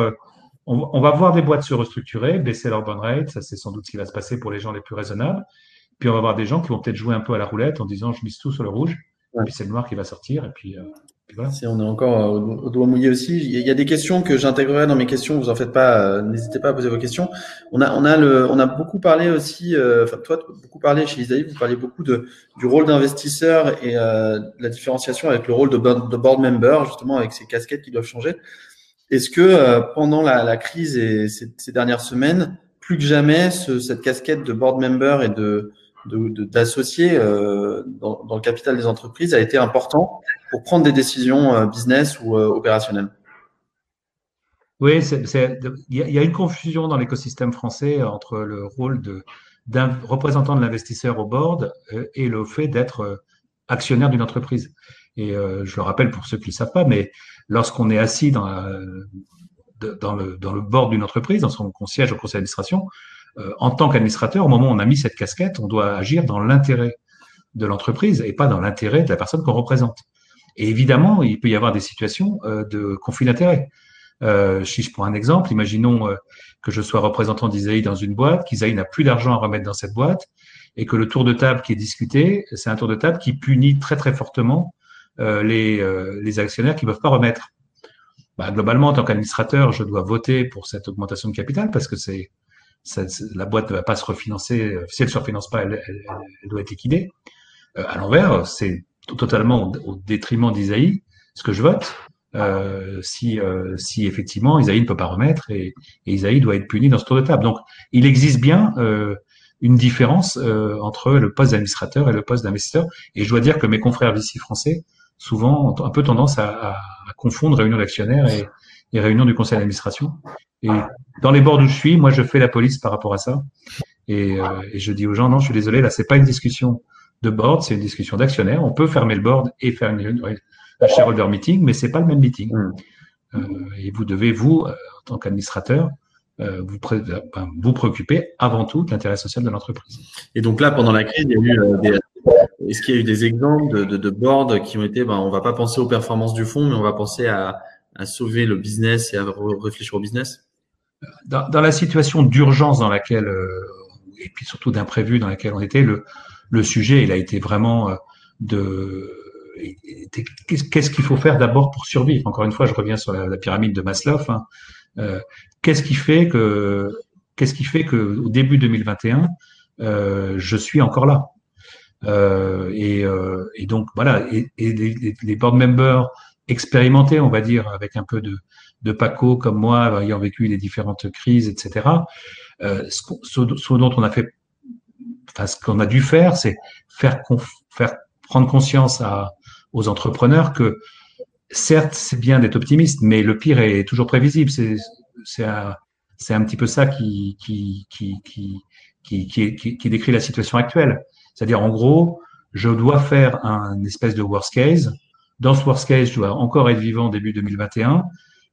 on, on, va voir des boîtes se restructurer, baisser leur bonne rate. Ça c'est sans doute ce qui va se passer pour les gens les plus raisonnables. Puis on va voir des gens qui vont peut-être jouer un peu à la roulette en disant je mise tout sur le rouge. Et puis c'est le noir qui va sortir. Et puis on est encore euh, au, doigt mouillé aussi, il y a des questions que j'intégrerai dans mes questions. Vous en faites pas, euh, n'hésitez pas à poser vos questions. On a, on a le, on a beaucoup parlé aussi. Euh, enfin, toi, beaucoup parlé chez Isaïe. Vous parlez beaucoup de du rôle d'investisseur et euh, la différenciation avec le rôle de, de, board member, justement avec ces casquettes qui doivent changer. Est-ce que pendant la, la, crise et ces, ces, dernières semaines, plus que jamais, ce, cette casquette de board member et de d'associer euh, dans, le capital des entreprises a été important pour prendre des décisions euh, business ou euh, opérationnelles. Oui, il y, a une confusion dans l'écosystème français entre le rôle d'un représentant de l'investisseur au board et le fait d'être actionnaire d'une entreprise. Et je le rappelle pour ceux qui ne le savent pas, mais lorsqu'on est assis dans, le, board d'une entreprise, dans siège au conseil d'administration, en tant qu'administrateur, au moment où on a mis cette casquette, on doit agir dans l'intérêt de l'entreprise et pas dans l'intérêt de la personne qu'on représente. Et évidemment, il peut y avoir des situations euh, de conflit d'intérêt. Euh, si je prends un exemple, imaginons euh, que je sois représentant d'Isaïe dans une boîte, qu'Isaïe n'a plus d'argent à remettre dans cette boîte, et que le tour de table qui est discuté, c'est un tour de table qui punit très très fortement euh, les, les actionnaires qui ne peuvent pas remettre. Bah, globalement, en tant qu'administrateur, je dois voter pour cette augmentation de capital parce que c'est la boîte ne va pas se refinancer. Euh, si elle ne se refinance pas, elle, doit être liquidée. Euh, à l'envers, c'est totalement au, détriment d'Isaïe ce que je vote. Euh, si, si effectivement Isaïe ne peut pas remettre et, et, Isaïe doit être puni dans ce tour de table. Donc, il existe bien une différence entre le poste d'administrateur et le poste d'investisseur. Et je dois dire que mes confrères ici français, souvent, ont un peu tendance à, à, à confondre réunion d'actionnaires et, et réunion du conseil d'administration. Et dans les bords où je suis, moi, je fais la police par rapport à ça. Et, euh, et je dis aux gens, non, je suis désolé, là, c'est pas une discussion de board, c'est une discussion d'actionnaire. On peut fermer le board et faire une, un shareholder meeting, mais c'est pas le même meeting. Mm. Euh, et vous devez, vous, euh, en tant qu'administrateur, vous, pré ben, vous préoccuper avant tout de l'intérêt social de l'entreprise. Et donc là, pendant la crise, il y a eu des, est-ce qu'il y a eu des exemples de, de, de boards qui ont été, ben, on va pas penser aux performances du fonds, mais on va penser à, à sauver le business et à réfléchir au business? Dans, la situation d'urgence dans laquelle, euh, et puis surtout d'imprévu dans laquelle on était, le, le sujet, il a été vraiment euh, de qu'est-ce qu'il faut faire d'abord pour survivre? Encore une fois, je reviens sur la, pyramide de Maslow. Hein. Euh, qu'est-ce qui fait que qu'est-ce qui fait que au début 2021, euh, je suis encore là? Et, donc voilà. Et, les, board members expérimentés, on va dire, avec un peu de, Paco comme moi, ayant vécu les différentes crises, etc. Euh, ce, dont on a fait, enfin, ce qu'on a dû faire, c'est faire, prendre conscience aux entrepreneurs que certes, c'est bien d'être optimiste, mais le pire est toujours prévisible. C'est, un, petit peu ça qui, qui décrit la situation actuelle. C'est-à-dire, en gros, je dois faire un espèce de worst case. Dans ce worst case, je dois encore être vivant début 2021.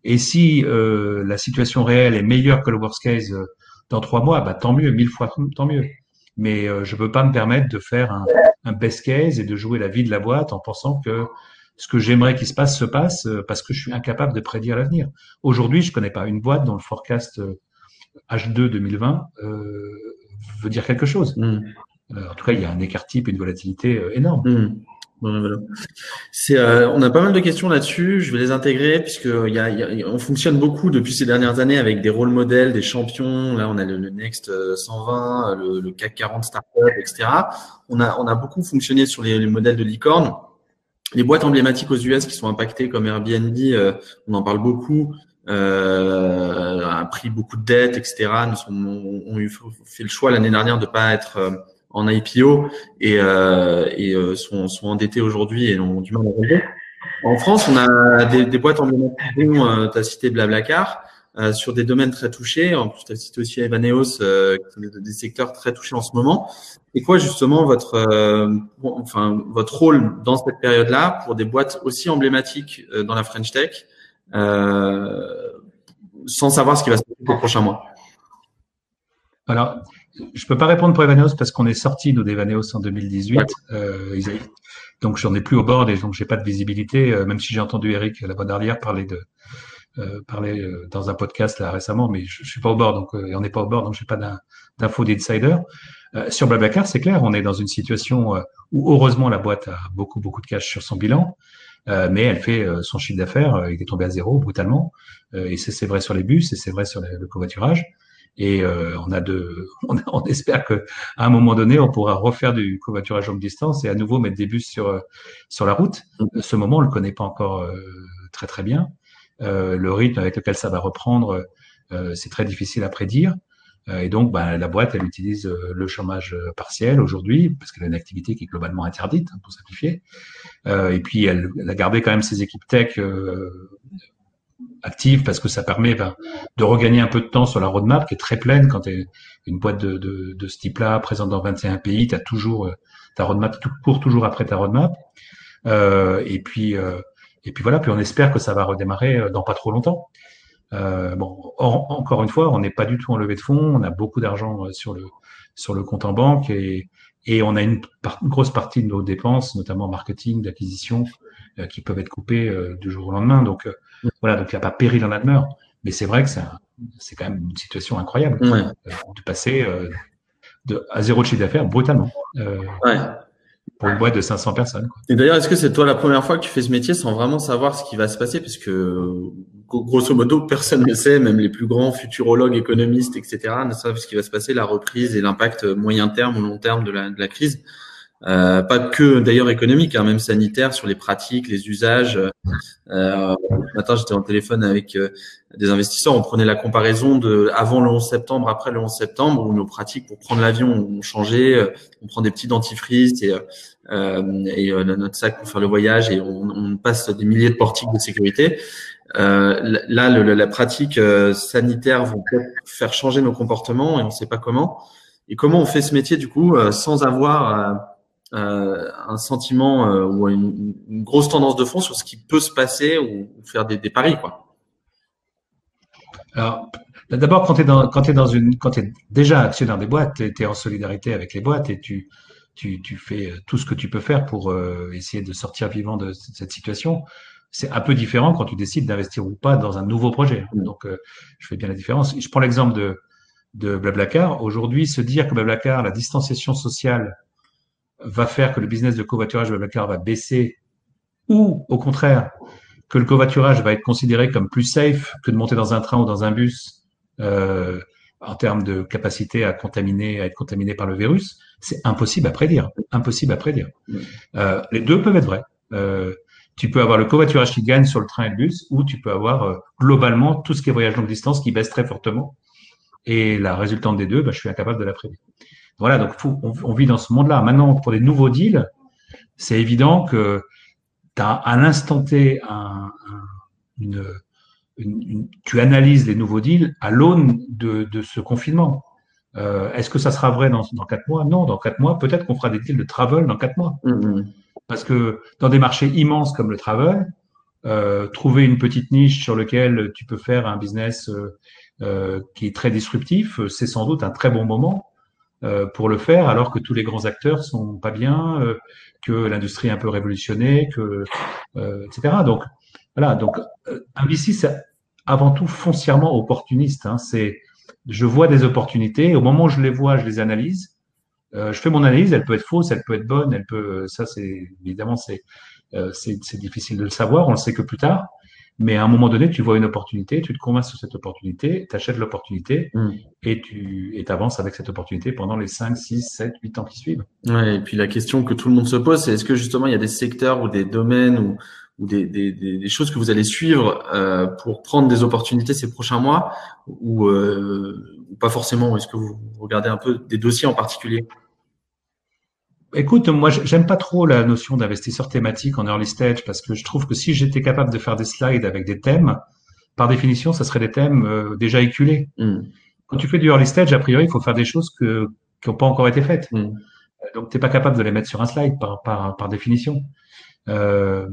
Et si euh, la situation réelle est meilleure que le worst case euh, dans trois mois, bah, tant mieux, mille fois tant mieux. Mais euh, je ne peux pas me permettre de faire un, un, best case et de jouer la vie de la boîte en pensant que ce que j'aimerais qu'il se passe se passe euh, parce que je suis incapable de prédire l'avenir. Aujourd'hui, je connais pas une boîte dont le forecast H2 2020 veut dire quelque chose. Mm. en tout cas, il y a un écart type, une volatilité énorme. Mm. C'est, euh, on a pas mal de questions là-dessus. Je vais les intégrer puisque y a, y a, on fonctionne beaucoup depuis ces dernières années avec des rôles modèles, des champions. Là, on a le, Next 120, euh, le, le, CAC 40 Startup, etc. On a, on a beaucoup fonctionné sur les, les, modèles de licorne. Les boîtes emblématiques aux US qui sont impactées comme Airbnb, euh, on en parle beaucoup. Euh, a pris beaucoup de dettes, etc. Nous ont, eu fait le choix l'année dernière de pas être en IPO et, et sont, sont endettés aujourd'hui et ont du mal à relever. En France, on a des, boîtes emblématiques, dont tu as cité Blablacar, euh, sur des domaines très touchés. En plus, tu as cité aussi Evaneos, euh, des secteurs très touchés en ce moment. Et quoi justement votre, euh, enfin votre rôle dans cette période-là pour des boîtes aussi emblématiques euh, dans la French Tech, sans savoir ce qui va se passer les prochains mois? Alors, je peux pas répondre pour Evaneos parce qu'on est sorti nous d'Evaneos en 2018. donc j'en ai plus au bord et donc j'ai pas de visibilité. même si j'ai entendu Eric la bonne arrière parler de euh, parler euh, dans un podcast là récemment, mais je, je suis pas au bord, donc euh, on n'est pas au bord, donc j'ai pas d'infos d'insider. sur Blablacar, c'est clair, on est dans une situation où heureusement la boîte a beaucoup beaucoup de cash sur son bilan, mais elle fait son chiffre d'affaires, il est tombé à zéro brutalement, et c'est vrai sur les bus, et c'est vrai sur le, covoiturage. Et on a de, on, on, espère que à un moment donné, on pourra refaire du covoiturage longue distance et à nouveau mettre des bus sur sur la route. Ce moment, on le connaît pas encore très très bien. Euh, le rythme avec lequel ça va reprendre, euh, c'est très difficile à prédire. Euh, et donc, ben, la boîte, elle utilise le chômage partiel aujourd'hui, parce qu'elle a une activité qui est globalement interdite, hein, pour simplifier. et puis, elle, a gardé quand même ses équipes tech actives, parce que ça permet ben, de regagner un peu de temps sur la roadmap, qui est très pleine. Quand tu es une boîte de, de, de ce type-là, présente dans 21 pays, tu toujours ta roadmap, tu cours toujours après ta roadmap. et puis, et puis voilà, puis on espère que ça va redémarrer euh, dans pas trop longtemps. Euh, bon, encore une fois, on n'est pas du tout en levée de fonds, on a beaucoup d'argent euh, sur le sur le compte en banque et, et on a une, grosse partie de nos dépenses, notamment marketing, d'acquisition, euh, qui peuvent être coupées du jour au lendemain. Donc voilà, donc il n'y a pas péril en la demeure. Mais c'est vrai que c'est quand même une situation incroyable de passer de, à zéro de chiffre d'affaires brutalement. Ouais pour une boîte de 500 personnes. Et d'ailleurs, est-ce que c'est toi la première fois que tu fais ce métier sans vraiment savoir ce qui va se passer? Parce que grosso modo, personne ne sait, même les plus grands futurologues, économistes, etc., ne savent ce qui va se passer, la reprise et l'impact moyen terme ou long terme de la, de la crise. Euh, pas que d'ailleurs économique, hein, même sanitaire sur les pratiques, les usages. Euh, ce matin, j'étais en téléphone avec euh, des investisseurs. On prenait la comparaison de avant le 11 septembre, après le 11 septembre, où nos pratiques pour prendre l'avion ont changé. Euh, on prend des petits dentifrices et, euh, et notre sac pour faire le voyage et on, on, passe des milliers de portiques de sécurité. là, le, la pratique sanitaire va faire changer nos comportements et on ne sait pas comment. Et comment on fait ce métier du coup sans avoir euh, un sentiment euh, ou une, grosse tendance de fond sur ce qui peut se passer ou, faire des, paris quoi. Alors d'abord quand tu es dans quand es dans une quand es déjà actionnaire des boîtes, tu es, en solidarité avec les boîtes et tu tu, tu fais euh, tout ce que tu peux faire pour essayer de sortir vivant de cette situation. C'est un peu différent quand tu décides d'investir ou pas dans un nouveau projet. Mm. Donc, je fais bien la différence. Je prends l'exemple de, de Blablacar. Aujourd'hui, se dire que Blablacar, la distanciation sociale va faire que le business de covoiturage de Blablacar va baisser ou au contraire que le covoiturage va être considéré comme plus safe que de monter dans un train ou dans un bus euh, en termes de capacité à contaminer, à être contaminé par le virus, c'est impossible à prédire. Impossible à prédire. Euh, les deux peuvent être vrais. Euh, tu peux avoir le covoiturage qui gagne sur le train et le bus, ou tu peux avoir globalement tout ce qui est voyage longue distance qui baisse très fortement. Et la résultante des deux, bah, je suis incapable de la prédire. Voilà, donc on, vit dans ce monde-là. Maintenant, pour les nouveaux deals, c'est évident que tu as à l'instant T un, une, une, tu analyses les nouveaux deals à l'aune de, de, ce confinement. Euh, Est-ce que ça sera vrai dans, dans quatre mois? Non, dans quatre mois, peut-être qu'on fera des deals de travel dans quatre mois. Mm-hmm. Parce que dans des marchés immenses comme le travel, euh, trouver une petite niche sur laquelle tu peux faire un business euh, qui est très disruptif, c'est sans doute un très bon moment pour le faire, alors que tous les grands acteurs sont pas bien, euh, que l'industrie est un peu révolutionnée, que euh, etc. Donc voilà, donc un VC c'est avant tout foncièrement opportuniste. Hein, c'est je vois des opportunités, au moment où je les vois, je les analyse. je fais mon analyse, elle peut être fausse, elle peut être bonne, elle peut, ça c'est évidemment c'est c'est difficile de le savoir, on le sait que plus tard. Mais à un moment donné, tu vois une opportunité, tu te convaincs sur cette opportunité, tu achètes l'opportunité mm. et tu et avances avec cette opportunité pendant les 5, 6, 7, 8 ans qui suivent. Ouais, et puis la question que tout le monde se pose, c'est est-ce que justement il y a des secteurs ou des domaines ou, ou des, des, des, choses que vous allez suivre euh, pour prendre des opportunités ces prochains mois ou, euh, ou pas forcément? Est-ce que vous regardez un peu des dossiers en particulier? Écoute, moi, j'aime pas trop la notion d'investisseur thématique en early stage parce que je trouve que si j'étais capable de faire des slides avec des thèmes, par définition, ça serait des thèmes euh, déjà éculés. Mm. Quand tu fais du early stage, a priori, il faut faire des choses que, qui n'ont pas encore été faites. Mm. Donc, tu n'es pas capable de les mettre sur un slide par, par, par définition. Euh,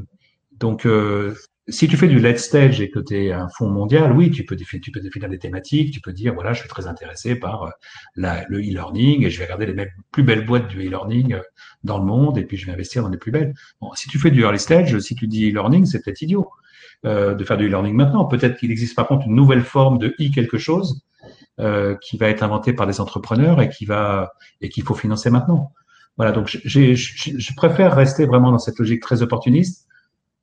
donc, euh, si tu fais du late stage et que tu es un fonds mondial, oui, tu peux, définir, tu peux définir des thématiques, tu peux dire, voilà, je suis très intéressé par euh, la, le e-learning et je vais regarder les plus belles boîtes du e-learning euh, dans le monde et puis je vais investir dans les plus belles. Bon, si tu fais du early stage, si tu dis e-learning, c'est peut-être idiot euh, de faire du e-learning maintenant. Peut-être qu'il existe par contre une nouvelle forme de e quelque chose euh, qui va être inventée par des entrepreneurs et qui va et qu'il faut financer maintenant. Voilà, donc je préfère rester vraiment dans cette logique très opportuniste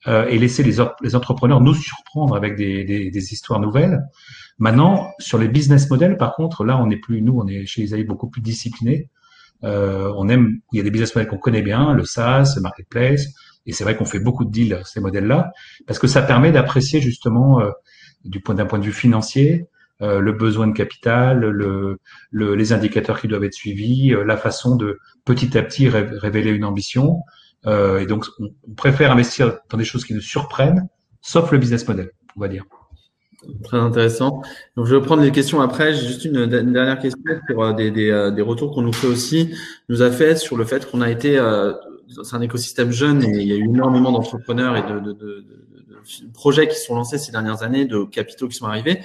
euh, et laisser les, les, entrepreneurs nous surprendre avec des, des, des, histoires nouvelles. Maintenant, sur les business models, par contre, là, on n'est plus, nous, on est chez Isaïe beaucoup plus disciplinés. Euh, on aime, il y a des business models qu'on connaît bien, le SaaS, le marketplace, et c'est vrai qu'on fait beaucoup de deals ces modèles-là, parce que ça permet d'apprécier justement euh, du point d'un point de vue financier euh, le besoin de capital, le, le, les indicateurs qui doivent être suivis, euh, la façon de petit à petit révéler une ambition, euh, et donc, on, préfère investir dans des choses qui nous surprennent, sauf le business model, on va dire. Très intéressant. Donc, je vais prendre les questions après. J'ai juste une, dernière question pour euh, des, des, euh, des retours qu'on nous fait aussi. Nous a fait sur le fait qu'on a été, euh, c'est un écosystème jeune et il y a eu énormément d'entrepreneurs et de, de, de, de, projets qui sont lancés ces dernières années, de capitaux qui sont arrivés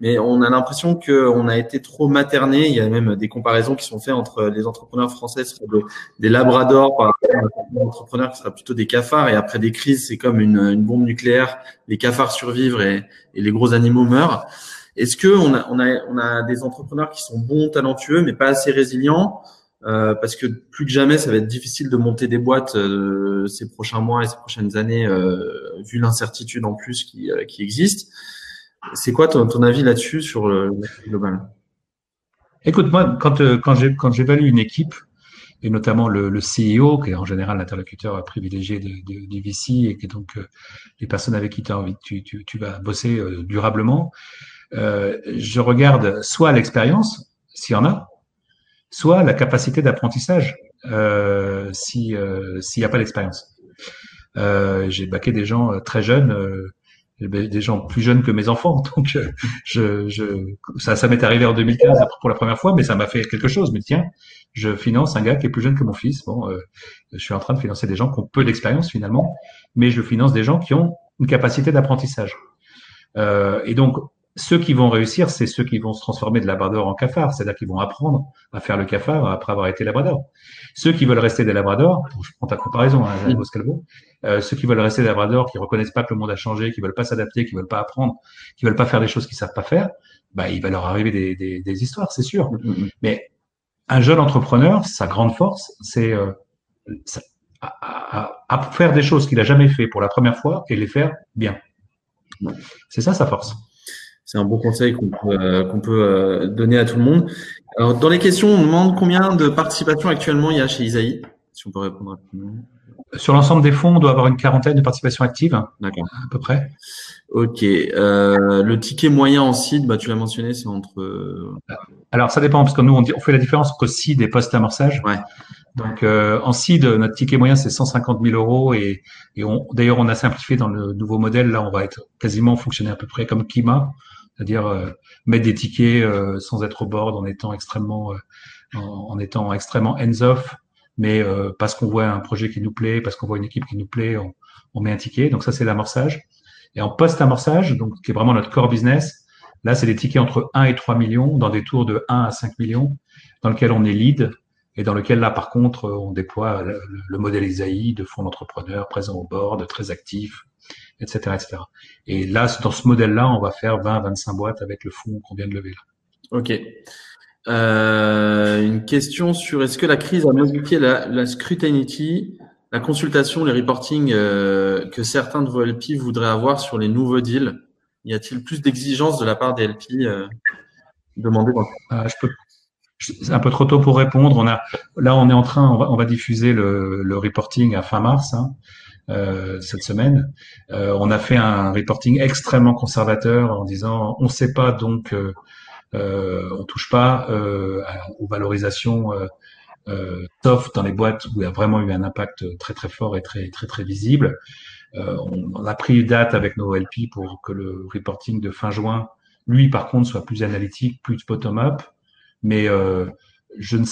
mais on a l'impression qu'on a été trop materné. Il y a même des comparaisons qui sont faites entre les entrepreneurs français seraient des labradors par rapport aux entrepreneurs qui seraient plutôt des cafards. Et après des crises, c'est comme une, une, bombe nucléaire. Les cafards survivent et, et les gros animaux meurent. Est-ce que on a, on, a, on a des entrepreneurs qui sont bons, talentueux, mais pas assez résilients? Euh, parce que plus que jamais, ça va être difficile de monter des boîtes euh, ces prochains mois et ces prochaines années, euh, vu l'incertitude en plus qui, euh, qui existe. C'est quoi ton, ton avis là-dessus sur le global? Écoute, moi, quand, euh, quand j'évalue une équipe, et notamment le, le, CEO, qui est en général l'interlocuteur privilégié de, de, du VC et qui est donc euh, les personnes avec qui as envie, tu, tu, tu vas bosser euh, durablement, euh, je regarde soit l'expérience, s'il y en a, soit la capacité d'apprentissage, euh, si s'il n'y a pas d'expérience. J'ai baqué des gens très jeunes des gens plus jeunes que mes enfants. Donc, euh, je, je, ça, ça m'est arrivé en 2015 pour la première fois, mais ça m'a fait quelque chose. Mais tiens, je finance un gars qui est plus jeune que mon fils. Bon, euh, je suis en train de financer des gens qui ont peu d'expérience finalement, mais je finance des gens qui ont une capacité d'apprentissage. Euh, et donc, ceux qui vont réussir, c'est ceux qui vont se transformer de labrador en cafard, c'est-à-dire qu'ils vont apprendre à faire le cafard après avoir été labrador. Ceux qui veulent rester des labradors, je prends ta comparaison, hein, euh, ceux qui veulent rester des labradors, qui reconnaissent pas que le monde a changé, qui veulent pas s'adapter, qui veulent pas apprendre, qui veulent pas faire des choses qu'ils savent pas faire, bah, il va leur arriver des, des, des histoires, c'est sûr. Mm, mm, mm. Mais un jeune entrepreneur, sa grande force, c'est euh, à, à, faire des choses qu'il a jamais fait pour la première fois et les faire bien. C'est ça sa force c'est un bon conseil qu'on peut, euh, qu'on peut euh, donner à tout le monde. Alors, dans les questions, on demande combien de participation actuellement il y a chez Isaïe, si on peut répondre rapidement. Sur l'ensemble des fonds, on doit avoir une quarantaine de participations actives, D'accord. à peu près. Ok. Euh, le ticket moyen en seed, bah, tu l'as mentionné, c'est entre. Alors ça dépend parce que nous on, dit, on fait la différence entre seed et post amorçage. Ouais. Donc euh, en seed, notre ticket moyen c'est 150 000 euros et, et d'ailleurs on a simplifié dans le nouveau modèle. Là on va être quasiment fonctionner à peu près comme Kima c'est-à-dire euh, mettre des tickets euh, sans être au board, en étant extrêmement, euh, en, étant extrêmement hands-off, mais parce qu'on voit un projet qui nous plaît, parce qu'on voit une équipe qui nous plaît, on, on met un ticket. Donc ça, c'est l'amorçage. Et en post-amorçage, donc qui est vraiment notre core business, là, c'est des tickets entre 1 et 3 millions, dans des tours de 1 à 5 millions, dans lequel on est lead, et dans lequel là, par contre, on déploie le, le modèle ISAI de fonds d'entrepreneurs présents au board, très actifs, etc., etc. Et là, dans ce modèle-là, on va faire 20 25 boîtes avec le fonds qu'on vient de lever là. Ok. Euh, une question sur est-ce que la crise a modifié la, la scrutinity, la consultation, les reporting euh, que certains de vos LP voudraient avoir sur les nouveaux deals? Y a-t-il plus d'exigences de la part des LP euh, demandées Je peux. C'est un peu trop tôt pour répondre. On a là, on est en train, on va, on va diffuser le, le reporting à fin mars. Hein. Euh, cette semaine. Euh, on a fait un reporting extrêmement conservateur en disant on ne sait pas donc euh, euh, on touche pas aux valorisations euh, sauf dans les boîtes où il y a vraiment eu un impact très très fort et très très très visible. Euh, on, a pris date avec nos LP pour que le reporting de fin juin, lui par contre, soit plus analytique, plus bottom-up. Mais euh, je ne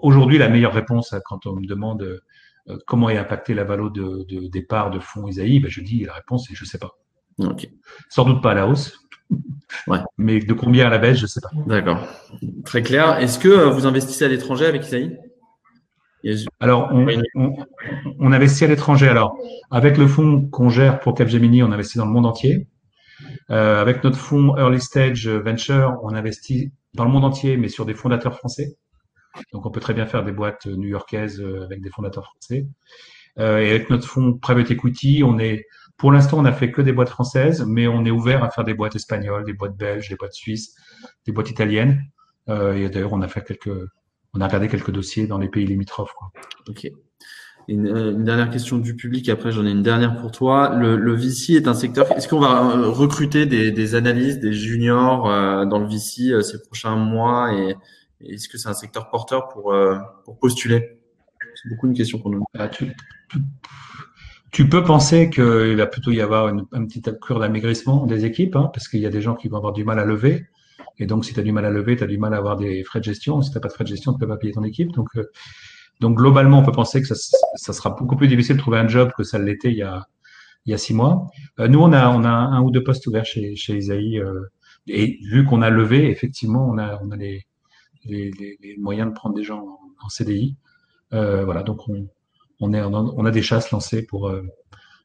aujourd'hui la meilleure réponse quand on me demande euh, comment est impacté la valeur de, de départ de fonds Isaïe, ben je dis la réponse est je sais pas. Okay. Sans doute pas à la hausse, Ouais. Mais de combien à la baisse, je sais pas. D'accord. Très clair. Est-ce que euh, vous investissez à l'étranger avec Isaïe? Alors, on, on, investit à l'étranger. Alors, avec le fonds qu'on gère pour Capgemini, on investit dans le monde entier. Euh, avec notre fonds Early Stage Venture, on investit dans le monde entier, mais sur des fondateurs français. Donc, on peut très bien faire des boîtes new-yorkaises euh, avec des fondateurs français. Euh, et avec notre fonds Private Equity, on est pour l'instant, on n'a fait que des boîtes françaises, mais on est ouvert à faire des boîtes espagnoles, des boîtes belges, des boîtes suisses, des boîtes italiennes. Euh, et d'ailleurs, on a fait quelques, on a regardé quelques dossiers dans les pays limitrophes. Ok. Une, euh, dernière question du public. Après, j'en ai une dernière pour toi. Le, le VC est un secteur. Est-ce qu'on va euh, recruter des, analystes, des juniors euh, dans le VC euh, ces prochains mois et, est-ce que c'est un secteur porteur pour, pour postuler? C'est beaucoup une question pour nous. Ah, tu, tu peux penser qu'il va plutôt y avoir une, un petit cure d'amaigrissement des équipes, hein, parce qu'il y a des gens qui vont avoir du mal à lever. Et donc, si tu as du mal à lever, tu as du mal à avoir des frais de gestion. Si tu n'as pas de frais de gestion, tu peux pas payer ton équipe. Donc, euh, donc globalement, on peut penser que ça, ça, sera beaucoup plus difficile de trouver un job que ça l'était il y a, il y a six mois. Euh, nous, on a, on a un ou deux postes ouverts chez, chez Isaïe. Euh, et vu qu'on a levé, effectivement, on a, on a les, les, moyens de prendre des gens en, CDI. voilà, donc on, on, a des chasses lancées pour, euh,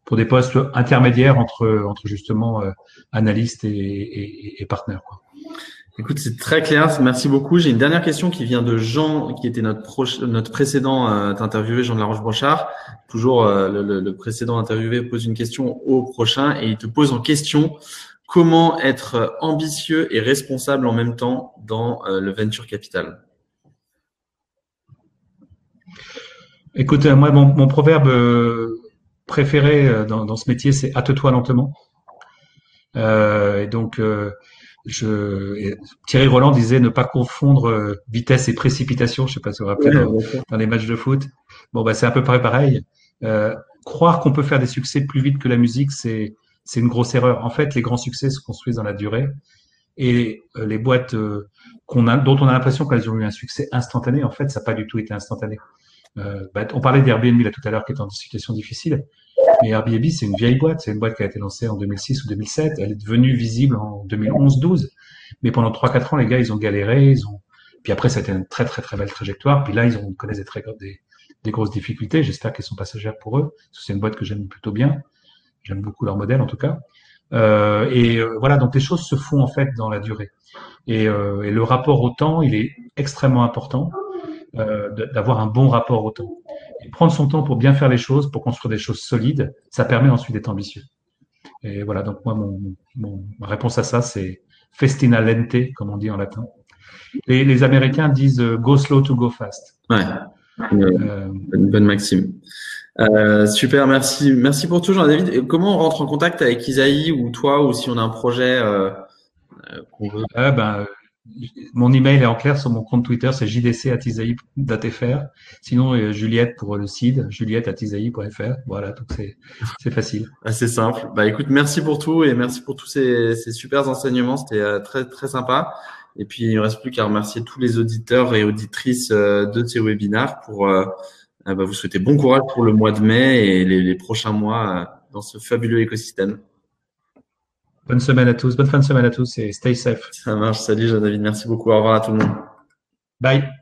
pour des postes intermédiaires entre, entre justement euh, analystes et, et, partenaires. Écoute, c'est très clair. Merci beaucoup. J'ai une dernière question qui vient de Jean, qui était notre notre précédent euh, interviewé, Jean de la Roche-Brochard. Toujours euh, le, le, précédent interviewé pose une question au prochain et il te pose en question comment être ambitieux et responsable en même temps dans le venture capital. Écoute, euh, moi, mon, proverbe euh, préféré euh, dans, ce métier, c'est hâte-toi lentement. et donc, je, Thierry Roland disait ne pas confondre vitesse et précipitation. Je sais pas si vous vous rappelez dans, les matchs de foot. Bon, bah, c'est un peu pareil. pareil. croire qu'on peut faire des succès plus vite que la musique, c'est c'est une grosse erreur. En fait, les grands succès se construisent dans la durée. Et les boîtes a, dont on a l'impression qu'elles ont eu un succès instantané, en fait, ça n'a pas du tout été instantané. Euh, bah, on parlait d'Airbnb là tout à l'heure qui est en situation difficile, mais Airbnb c'est une vieille boîte, c'est une boîte qui a été lancée en 2006 ou 2007, elle est devenue visible en 2011-12, mais pendant 3-4 ans les gars ils ont galéré, ils ont, puis après été une très très très belle trajectoire, puis là ils ont connaissent des très des, des grosses difficultés, j'espère qu'elles sont passagères pour eux, c'est une boîte que j'aime plutôt bien, j'aime beaucoup leur modèle en tout cas. Euh, et euh, voilà, donc les choses se font en fait dans la durée. Et, euh, et le rapport au temps, il est extrêmement important. D'avoir un bon rapport au temps. Et prendre son temps pour bien faire les choses, pour construire des choses solides, ça permet ensuite d'être ambitieux. Et voilà, donc moi, mon, mon ma réponse à ça, c'est festina lente, comme on dit en latin. Les, les Américains disent go slow to go fast. Ouais, une, bonne maxime. Euh, super, merci, merci pour tout, Jean-David. Comment on rentre en contact avec Isaïe ou toi, ou si on a un projet euh, qu'on veut? Ah, ben, mon email est en clair sur mon compte Twitter, c'est jdc.tisaï.fr. Sinon, euh, Juliette pour le CID, juliette.tisaï.fr. Voilà, donc c'est, c'est facile. C'est simple. Bah écoute, merci pour tout et merci pour tous ces, ces super enseignements. C'était euh, très, très sympa. Et puis, il ne reste plus qu'à remercier tous les auditeurs et auditrices euh, de ces webinaires pour bah, vous souhaiter bon courage pour le mois de mai et les, les prochains mois dans ce fabuleux écosystème. Bonne semaine à tous, bonne fin de semaine à tous et stay safe. Ça marche. Salut Jean-David, merci beaucoup. Au revoir à tout le monde. Bye.